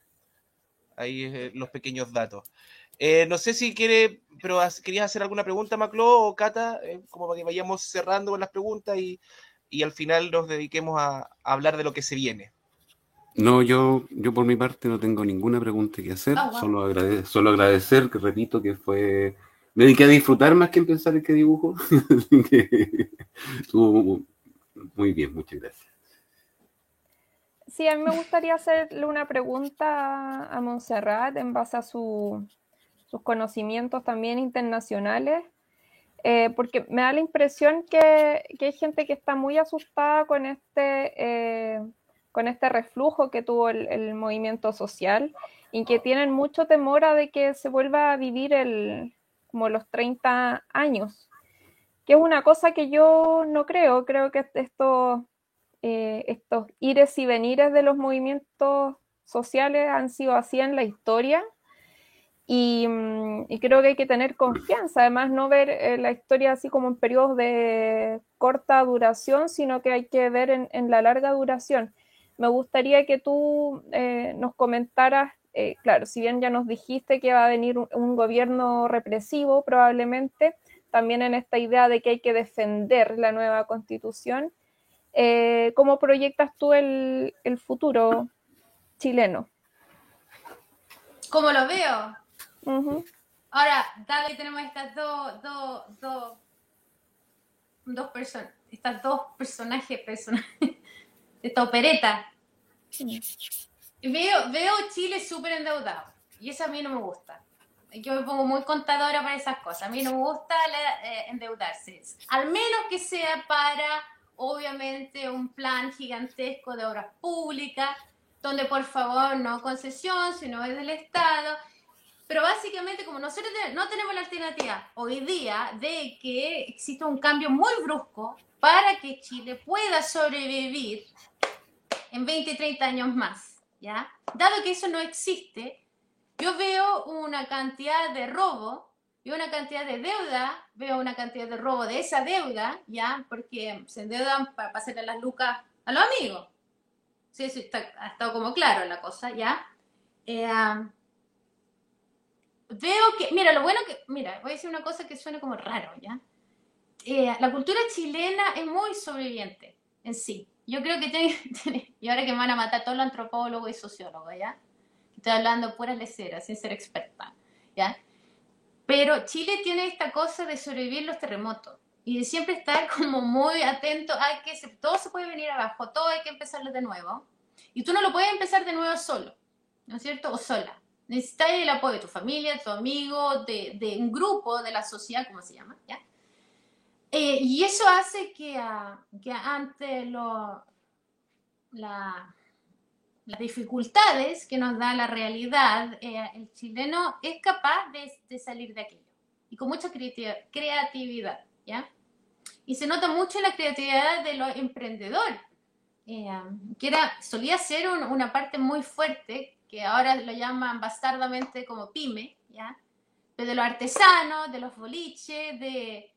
Ahí eh, los pequeños datos. Eh, no sé si quiere, pero has- querías hacer alguna pregunta, Maclo o Cata, eh, como para que vayamos cerrando con las preguntas y, y al final nos dediquemos a, a hablar de lo que se viene. No, yo, yo por mi parte no tengo ninguna pregunta que hacer, Ah, wow. solo, agrade- solo agradecer, que repito que fue, me dediqué a disfrutar más que en pensar en qué dibujo, *laughs* muy bien, muchas gracias. sí, a mí me gustaría hacerle una pregunta a Montserrat en base a su- sus conocimientos también internacionales. eh, porque me da la impresión que, que, hay gente que está muy asustada con este, eh, con este reflujo que tuvo el, el, movimiento social y que tienen mucho temor a de que se vuelva a vivir el, como los 30 años, que es una cosa que yo no creo, creo que estos, eh, estos ires y venires de los movimientos sociales han sido así en la historia. Mm, y, creo que hay que tener confianza, además no ver eh, la historia así como en periodos de corta duración, sino que hay que ver en, la larga duración. Me gustaría que tú eh, nos comentaras, eh, claro, si bien ya nos dijiste que va a venir un, gobierno represivo probablemente, también en esta idea de que hay que defender la nueva constitución, ¿cómo proyectas tú el, el futuro chileno? ¿Cómo lo veo? Ahora, dale, tenemos estas dos, dos, dos, dos personas, estas dos personajes, personajes, *laughs* esta opereta. Veo, veo Chile súper endeudado y eso a mí no me gusta. Yo me pongo muy contadora para esas cosas. A mí no me gusta eh, endeudarse. Al menos que sea para, obviamente, un plan gigantesco de obras públicas, donde por favor no concesión, sino es del Estado pero básicamente, como nosotros no tenemos la alternativa hoy día de que exista un cambio muy brusco para que Chile pueda sobrevivir en 20, 30 años más, Dado que eso no existe, yo veo una cantidad de robo, veo una cantidad de deuda, veo una cantidad de robo de esa deuda, ¿ya? Porque se endeudan para pasarle las lucas a los amigos. Sí, eso está, ha estado como claro la cosa, ¿ya? Eh, veo que, mira, lo bueno que, mira, voy a decir una cosa que suena como raro, ¿ya? Eh, la cultura chilena es muy sobreviviente en sí. Yo creo que tiene, *laughs* y ahora que me van a matar todos los antropólogos y sociólogos, ¿ya? Estoy hablando puras leceras, sin ser experta, ¿ya? Pero Chile tiene esta cosa de sobrevivir los terremotos y de siempre estar *laughs* como muy atento a que todo se puede venir abajo, todo hay que empezarlo de nuevo. Y tú no lo puedes empezar de nuevo solo, ¿no es cierto? O sola necesitas el apoyo de tu familia, tu amigo, de, de un grupo, de la sociedad, como se llama, ¿ya? Eh, y eso hace que, ante las dificultades que nos da la realidad, eh, el chileno es capaz de, salir de aquello. Y con mucha creatividad, ¿ya? Y se nota mucho la creatividad de los emprendedores, eh, que solía ser un, una parte muy fuerte que ahora lo llaman bastardamente como pyme, ¿ya? Pero de los artesanos, de los boliches, de,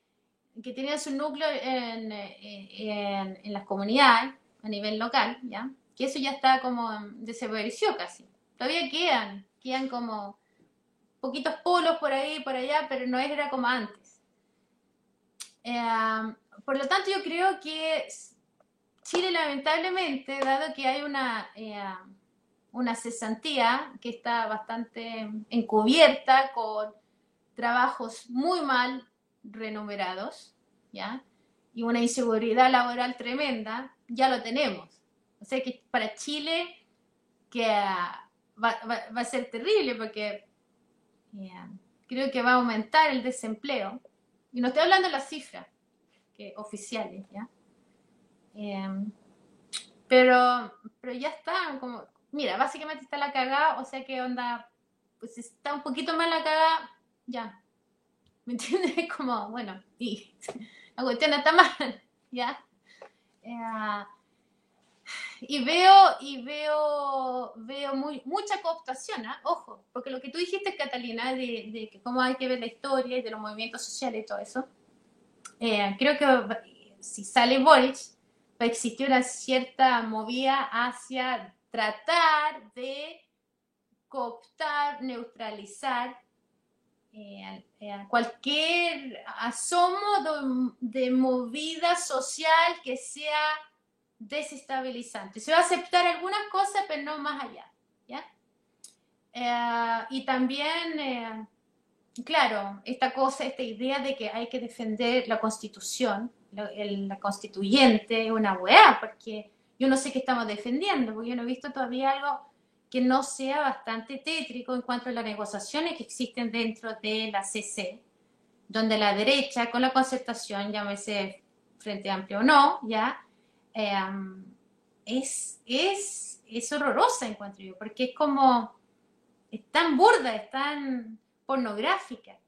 que tenían su núcleo en, en, las comunidades a nivel local, ¿ya? Que eso ya está como desapareció casi. Todavía quedan, quedan como poquitos polos por ahí, por allá, pero no era como antes. Eh, por lo tanto, yo creo que Chile, lamentablemente, dado que hay una... Eh, una cesantía que está bastante encubierta con trabajos muy mal remunerados, ¿ya? Y una inseguridad laboral tremenda, ya lo tenemos. O sea que para Chile que va, va, a ser terrible porque creo que va a aumentar el desempleo. Y no estoy hablando de las cifras oficiales, ¿ya? Eh, pero, pero ya están como, mira, básicamente está la cagada, o sea que onda, pues está un poquito más la cagada, ya. ¿Me entiendes? *laughs* Como, bueno, y *laughs* la cuestión está mal, *laughs* ¿ya? Eh, y veo, y veo, veo muy, mucha cooptación, ¿eh? ojo, porque lo que tú dijiste, Catalina, de, de cómo hay que ver la historia y de los movimientos sociales y todo eso, eh, creo que si sale Boric, va a existir una cierta movida hacia tratar de cooptar, neutralizar eh, eh, cualquier asomo de, movida social que sea desestabilizante. Se va a aceptar algunas cosas, pero no más allá. ¿ya? Eh, y también, claro, esta cosa, esta idea de que hay que defender la constitución, la, la constituyente, una weá, porque yo no sé qué estamos defendiendo, porque yo no he visto todavía algo que no sea bastante tétrico en cuanto a las negociaciones que existen dentro de la CC, donde la derecha, con la concertación, llámese Frente Amplio o no, ya, em, es, es, es horrorosa, encuentro yo, porque es como, es tan burda, es tan pornográfica.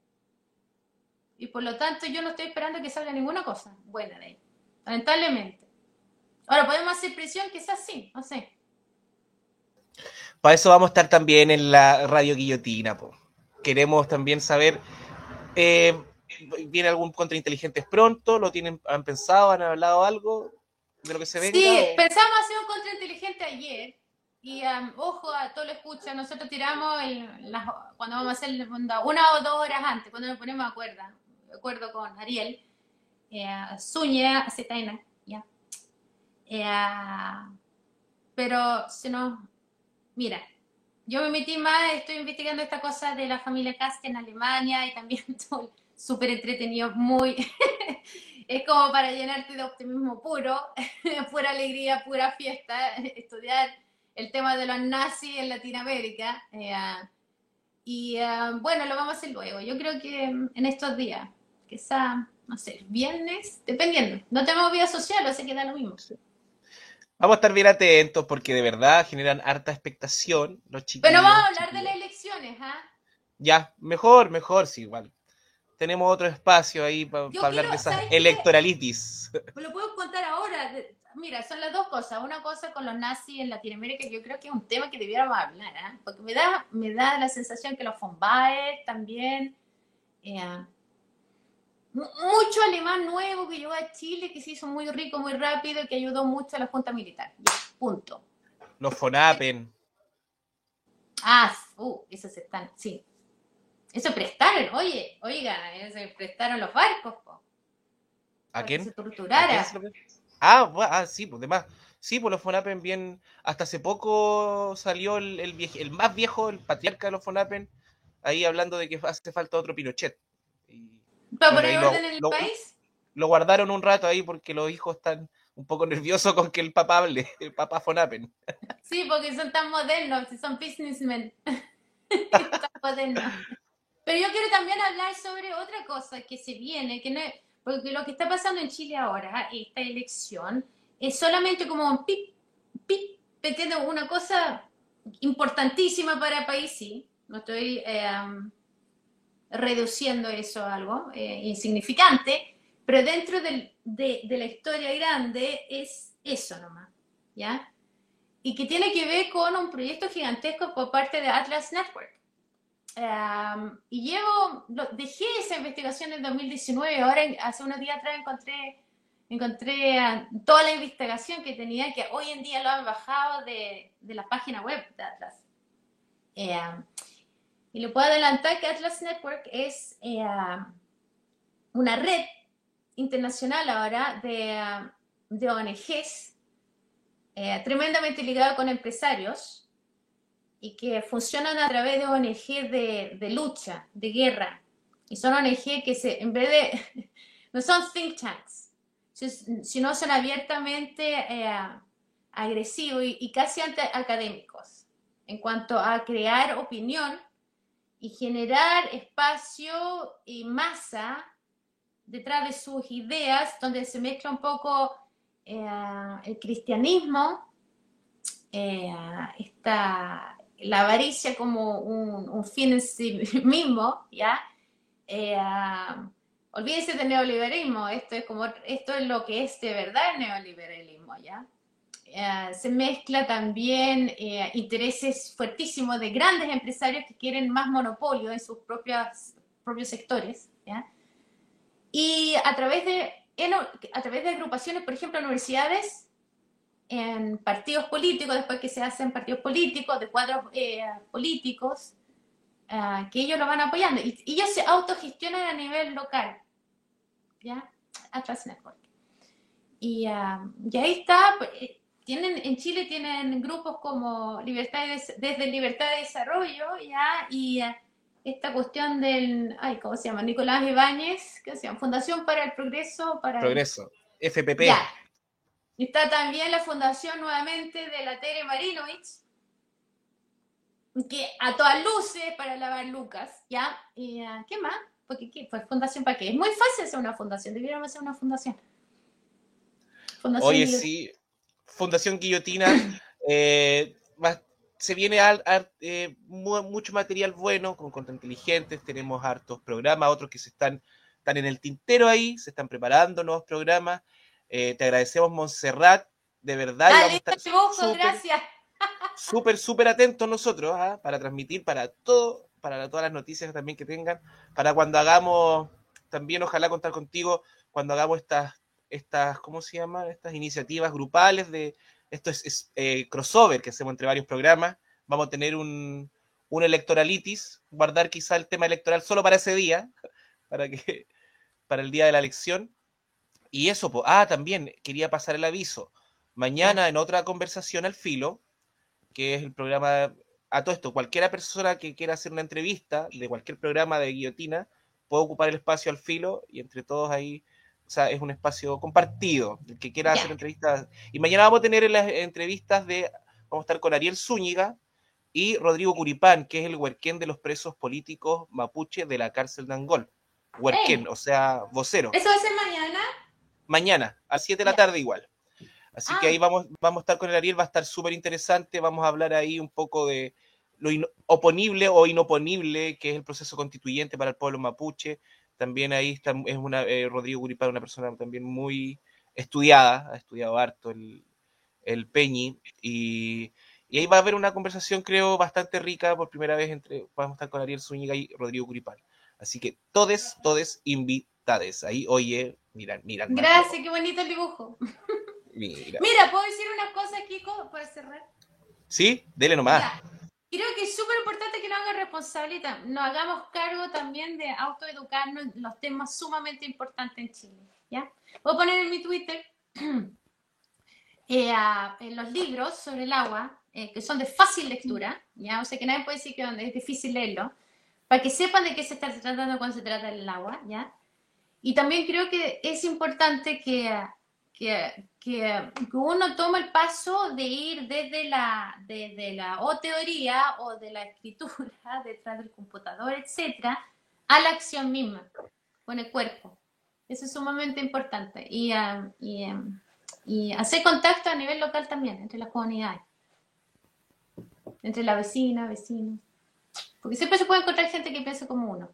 Y por lo tanto yo no estoy esperando que salga ninguna cosa buena de ahí, lamentablemente. Ahora, podemos hacer presión, quizás sí, no sé. Para eso vamos a estar también en la radio guillotina. Po. Queremos también saber, eh, ¿viene algún contrainteligentes pronto? ¿Lo tienen, han pensado, han hablado algo de lo que se ve? Sí, pensamos hacer un contrainteligente ayer. Y um, ojo a todo lo escucha, nosotros tiramos cuando vamos a hacer una o dos horas antes, cuando nos ponemos de acuerdo, acuerdo con Ariel, eh, Zúñiga, Zetaina, ya. Eh, pero se nos Mira, yo me metí más, estoy investigando esta cosa de la familia Cast en Alemania y también *laughs* estoy súper entretenido, muy... *laughs* es como para llenarte de optimismo puro, *laughs* pura alegría, pura fiesta, estudiar el tema de los nazis en Latinoamérica. Eh, y eh, bueno, lo vamos a hacer luego. Yo creo que en estos días, quizá, no sé, viernes, dependiendo. No tenemos vida social, así que da lo mismo. Vamos a estar bien atentos porque de verdad generan harta expectación los chicos. Pero vamos a hablar de las elecciones, ¿ah? Ya, mejor, mejor, sí, igual. Tenemos otro espacio ahí para hablar de esas electoralitis. *laughs* Lo puedo contar ahora. Mira, son las dos cosas. Una cosa con los nazis en Latinoamérica, que yo creo que es un tema que debiéramos hablar, ¿ah? Porque me da, me da la sensación que los von también. Eh, mucho alemán nuevo que llegó a Chile, que se hizo muy rico, muy rápido y que ayudó mucho a la Junta Militar. punto. Los FONAPEN. Ah, uh, esos están, sí. Eso prestaron, oye, oiga, se prestaron los barcos, po. ¿A quién? se torturara. Ah, ah, sí, pues demás. Sí, pues los FONAPEN bien. Hasta hace poco salió el, el, el más viejo, el patriarca de los FONAPEN, ahí hablando de que hace falta otro Pinochet. ¿Para poner orden en el país? Lo guardaron un rato ahí porque los hijos están un poco nerviosos con que el papá hable, *laughs* el papá Fonapen. Sí, porque son tan modernos, son businessmen. *laughs* Pero yo quiero también hablar sobre otra cosa que se viene, que no porque lo que está pasando en Chile ahora, esta elección, es solamente como un pip, pip, una cosa importantísima para el país, sí. No estoy eh, reduciendo eso a algo eh, insignificante, pero dentro de, la historia grande es eso nomás, ¿ya? Y que tiene que ver con un proyecto gigantesco por parte de Atlas Network. y llevo, dejé esa investigación en 2019, ahora hace unos días atrás encontré, encontré ah, toda la investigación que tenía, que hoy en día lo han bajado de, la página web de Atlas. Y le puedo adelantar que Atlas Network es eh, una red internacional ahora de, de ONGs eh, tremendamente ligada con empresarios y que funcionan a través de ONG de, de, lucha, de guerra. Y son ONG que se, en vez de, *laughs* no son think tanks, sino son abiertamente eh, agresivos y, y casi académicos en cuanto a crear opinión y generar espacio y masa detrás de sus ideas, donde se mezcla un poco eh, el cristianismo, eh, la avaricia como un, fin en sí mismo, ¿ya? Eh, olvídense del neoliberalismo, esto es, como, esto es lo que es de verdad el neoliberalismo, ¿ya? Eh, se mezcla también eh, intereses fuertísimos de grandes empresarios que quieren más monopolio en sus propios, propios sectores. Y a través, de, a través de agrupaciones, por ejemplo, universidades, en partidos políticos, después que se hacen partidos políticos, de cuadros eh, políticos, que ellos lo van apoyando. Y, ellos se autogestionan a nivel local. ¿Ya? Atlas Network. Y, y ahí está pues, tienen, en Chile tienen grupos como Libertad desde Libertad de Desarrollo, ¿ya? Y eh, esta cuestión del, ay, ¿cómo se llama? Nicolás Ibáñez, ¿qué se llama? Fundación para el Progreso. Para Progreso, FPP. Ya. Está también la fundación nuevamente de la Tere Marinovich, que a todas luces para lavar Lucas, ¿ya? ¿Y eh, qué más? porque ¿qué? Pues fundación para qué? Es muy fácil hacer una fundación, debiéramos hacer una fundación. fundación Oye, sí, Fundación Guillotina, *clears throat* eh, se viene eh, mucho material bueno, con contra inteligentes, tenemos hartos programas, otros que se están, están en el tintero ahí, se están preparando nuevos programas. Eh, te agradecemos, Montserrat, de verdad. Dale, super, gracias. Súper, súper atentos nosotros ¿ah? para transmitir para todo, para todas las noticias también que tengan, para cuando hagamos, también ojalá contar contigo, cuando hagamos estas, estas ¿cómo se llama? Estas iniciativas grupales de, esto es, eh, crossover que hacemos entre varios programas. Vamos a tener un, un electoralitis, guardar quizá el tema electoral solo para ese día, *laughs* para que para el día de la elección. Y eso, ah, también quería pasar el aviso. Mañana en otra conversación al filo, que es el programa, a todo esto, cualquiera persona que quiera hacer una entrevista de cualquier programa de guillotina, puede ocupar el espacio al filo y entre todos ahí sea, es un espacio compartido, el que quiera hacer entrevistas. Y mañana vamos a tener las entrevistas de, vamos a estar con Ariel Zúñiga y Rodrigo Curipán, que es el huerquén de los presos políticos mapuche de la cárcel de Angol. Huerquén, o sea, vocero. ¿Eso va a ser mañana? Mañana, a 7 de la tarde igual. Así que ah. ahí vamos, vamos a estar con el Ariel, va a estar súper interesante, vamos a hablar ahí un poco de lo oponible o inoponible que es el proceso constituyente para el pueblo mapuche, también ahí está, es una, eh, Rodrigo Guripán, una persona también muy estudiada, ha estudiado harto el, el Peñi, y, y, ahí va a haber una conversación, creo, bastante rica por primera vez entre, vamos a estar con Ariel Zúñiga y Rodrigo Guripán. Así que todes, todes invitades. Ahí, oye, mira, mira. Gracias, qué bonito el dibujo. Mira. Mira, ¿puedo decir una cosa, Kiko, para cerrar? Sí, dele nomás. Creo que es súper importante que nos haga responsable nos hagamos cargo también de autoeducarnos en los temas sumamente importantes en Chile. ¿ya? Voy a poner en mi Twitter *clears throat* eh, en los libros sobre el agua, eh, que son de fácil lectura, ¿ya? o sea que nadie puede decir que es difícil leerlo, para que sepan de qué se está tratando cuando se trata del agua. ¿ya? Y también creo que es importante que que, uno toma el paso de ir desde la, desde la o teoría o de la escritura *laughs* detrás del computador, etcétera, a la acción misma, con el cuerpo. Eso es sumamente importante. Y, ah, y, ah, y hacer contacto a nivel local también, entre las comunidades, entre la vecina, vecinos. Porque siempre se puede encontrar gente que piensa como uno.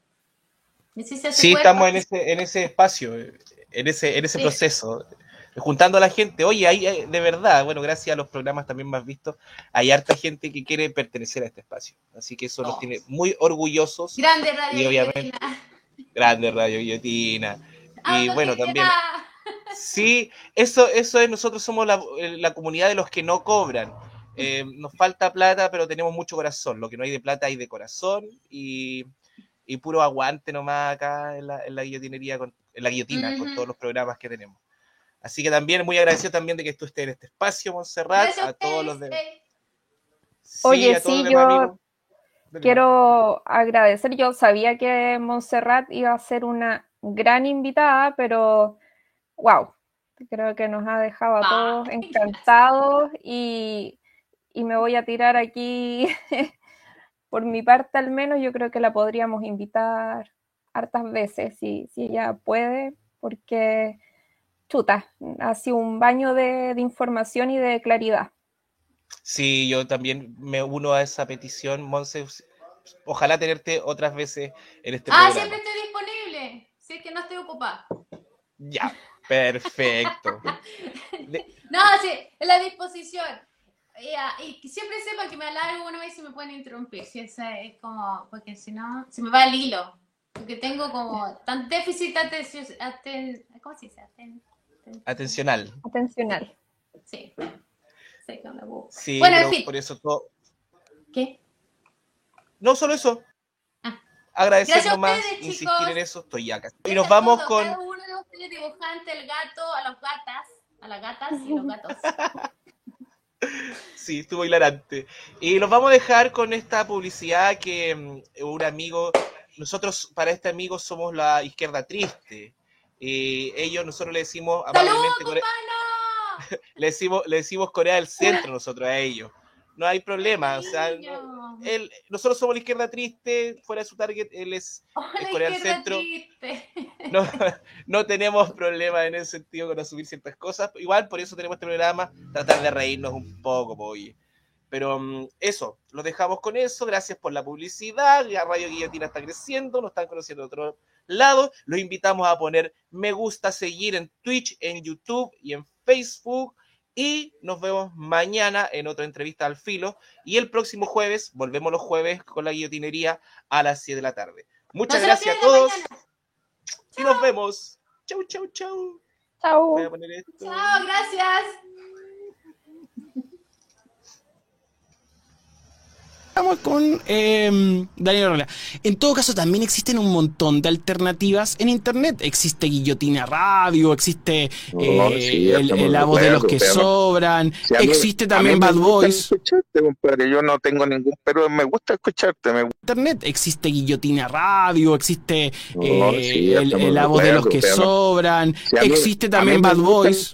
sí, estamos en ese, en ese espacio, en ese, en ese proceso juntando a la gente. Oye, hay, de verdad, bueno, gracias a los programas también más vistos, hay harta gente que quiere pertenecer a este espacio. Así que eso nos oh. tiene muy orgullosos. Grande Radio y obviamente, Grande Radio Guillotina. Y bueno, también. *laughs* Sí, eso, eso es, nosotros somos la, la comunidad de los que no cobran. Eh, nos falta plata, pero tenemos mucho corazón. Lo que no hay de plata hay de corazón y, y puro aguante nomás acá en la, en la guillotinería, con, en la guillotina, con todos los programas que tenemos. Así que también muy agradecido también de que tú estés en este espacio, Montserrat, a todos los de... Oye, sí, yo quiero agradecer, yo sabía que Montserrat iba a ser una gran invitada, pero wow, creo que nos ha dejado a ah, todos *laughs* encantados y, y me voy a tirar aquí, *laughs* por mi parte al menos, yo creo que la podríamos invitar hartas veces, si, si ella puede, porque chuta, ha sido un baño de, información y de claridad. Sí, yo también me uno a esa petición, Monse. Ojalá tenerte otras veces en este ah, siempre estoy disponible. Si es que no estoy ocupada. Ya, perfecto. *laughs* no, sí, en la disposición. y siempre sepan que me alargo una vez y me pueden interrumpir. Si es como, porque si no, se me va el hilo. Porque tengo como *laughs* tan déficit atención. ¿Cómo se dice? Atencional. Atencional. Sí. Sí, bueno, en fin. por eso todo. ¿Qué? No, solo eso. Ah. Agradecer nomás, insistir en eso, estoy acá. Y nos vamos con. Cada uno de ustedes dibujante, el gato, a los gatas, a las gatas y los gatos. *laughs* Sí, estuvo hilarante. Y nos vamos a dejar con esta publicidad que mm, un amigo, nosotros para este amigo somos la izquierda triste. Y ellos, nosotros le decimos amablemente Corea, *laughs* le decimos, le decimos Corea del Centro nosotros a ellos. No hay problema, o sea, él, nosotros somos la izquierda triste, fuera de su target, él es, Oh, es la Corea del Centro. triste. *laughs* No, no tenemos problema en ese sentido con asumir ciertas cosas. Igual por eso tenemos este programa, tratar de reírnos un poco, po, oye. Pero mm, eso, lo dejamos con eso. Gracias por la publicidad. Ya Radio Guillotina está creciendo, nos están conociendo de otro lado. Los invitamos a poner me gusta, seguir en Twitch, en YouTube y en Facebook. Y nos vemos mañana en otra entrevista al filo. Y el próximo jueves, volvemos los jueves con la guillotinería a las 7 de la tarde. Muchas No gracias a todos y nos vemos. Chau, chau, chau. Chau. Voy a poner esto. Chao, gracias. Estamos con eh, Daniel Rola. En todo caso, también existen un montón de alternativas en internet. Existe Guillotina Radio, existe No, eh, sí, el, el la voz de los que sobran. A mí- existe también Bad Boys. compadre. Yo no tengo ningún pero me gusta escucharte. Me. Internet existe Guillotina Radio, existe No, eh, sí, el, la voz de los que sobran. A mí- existe también Bad Boys.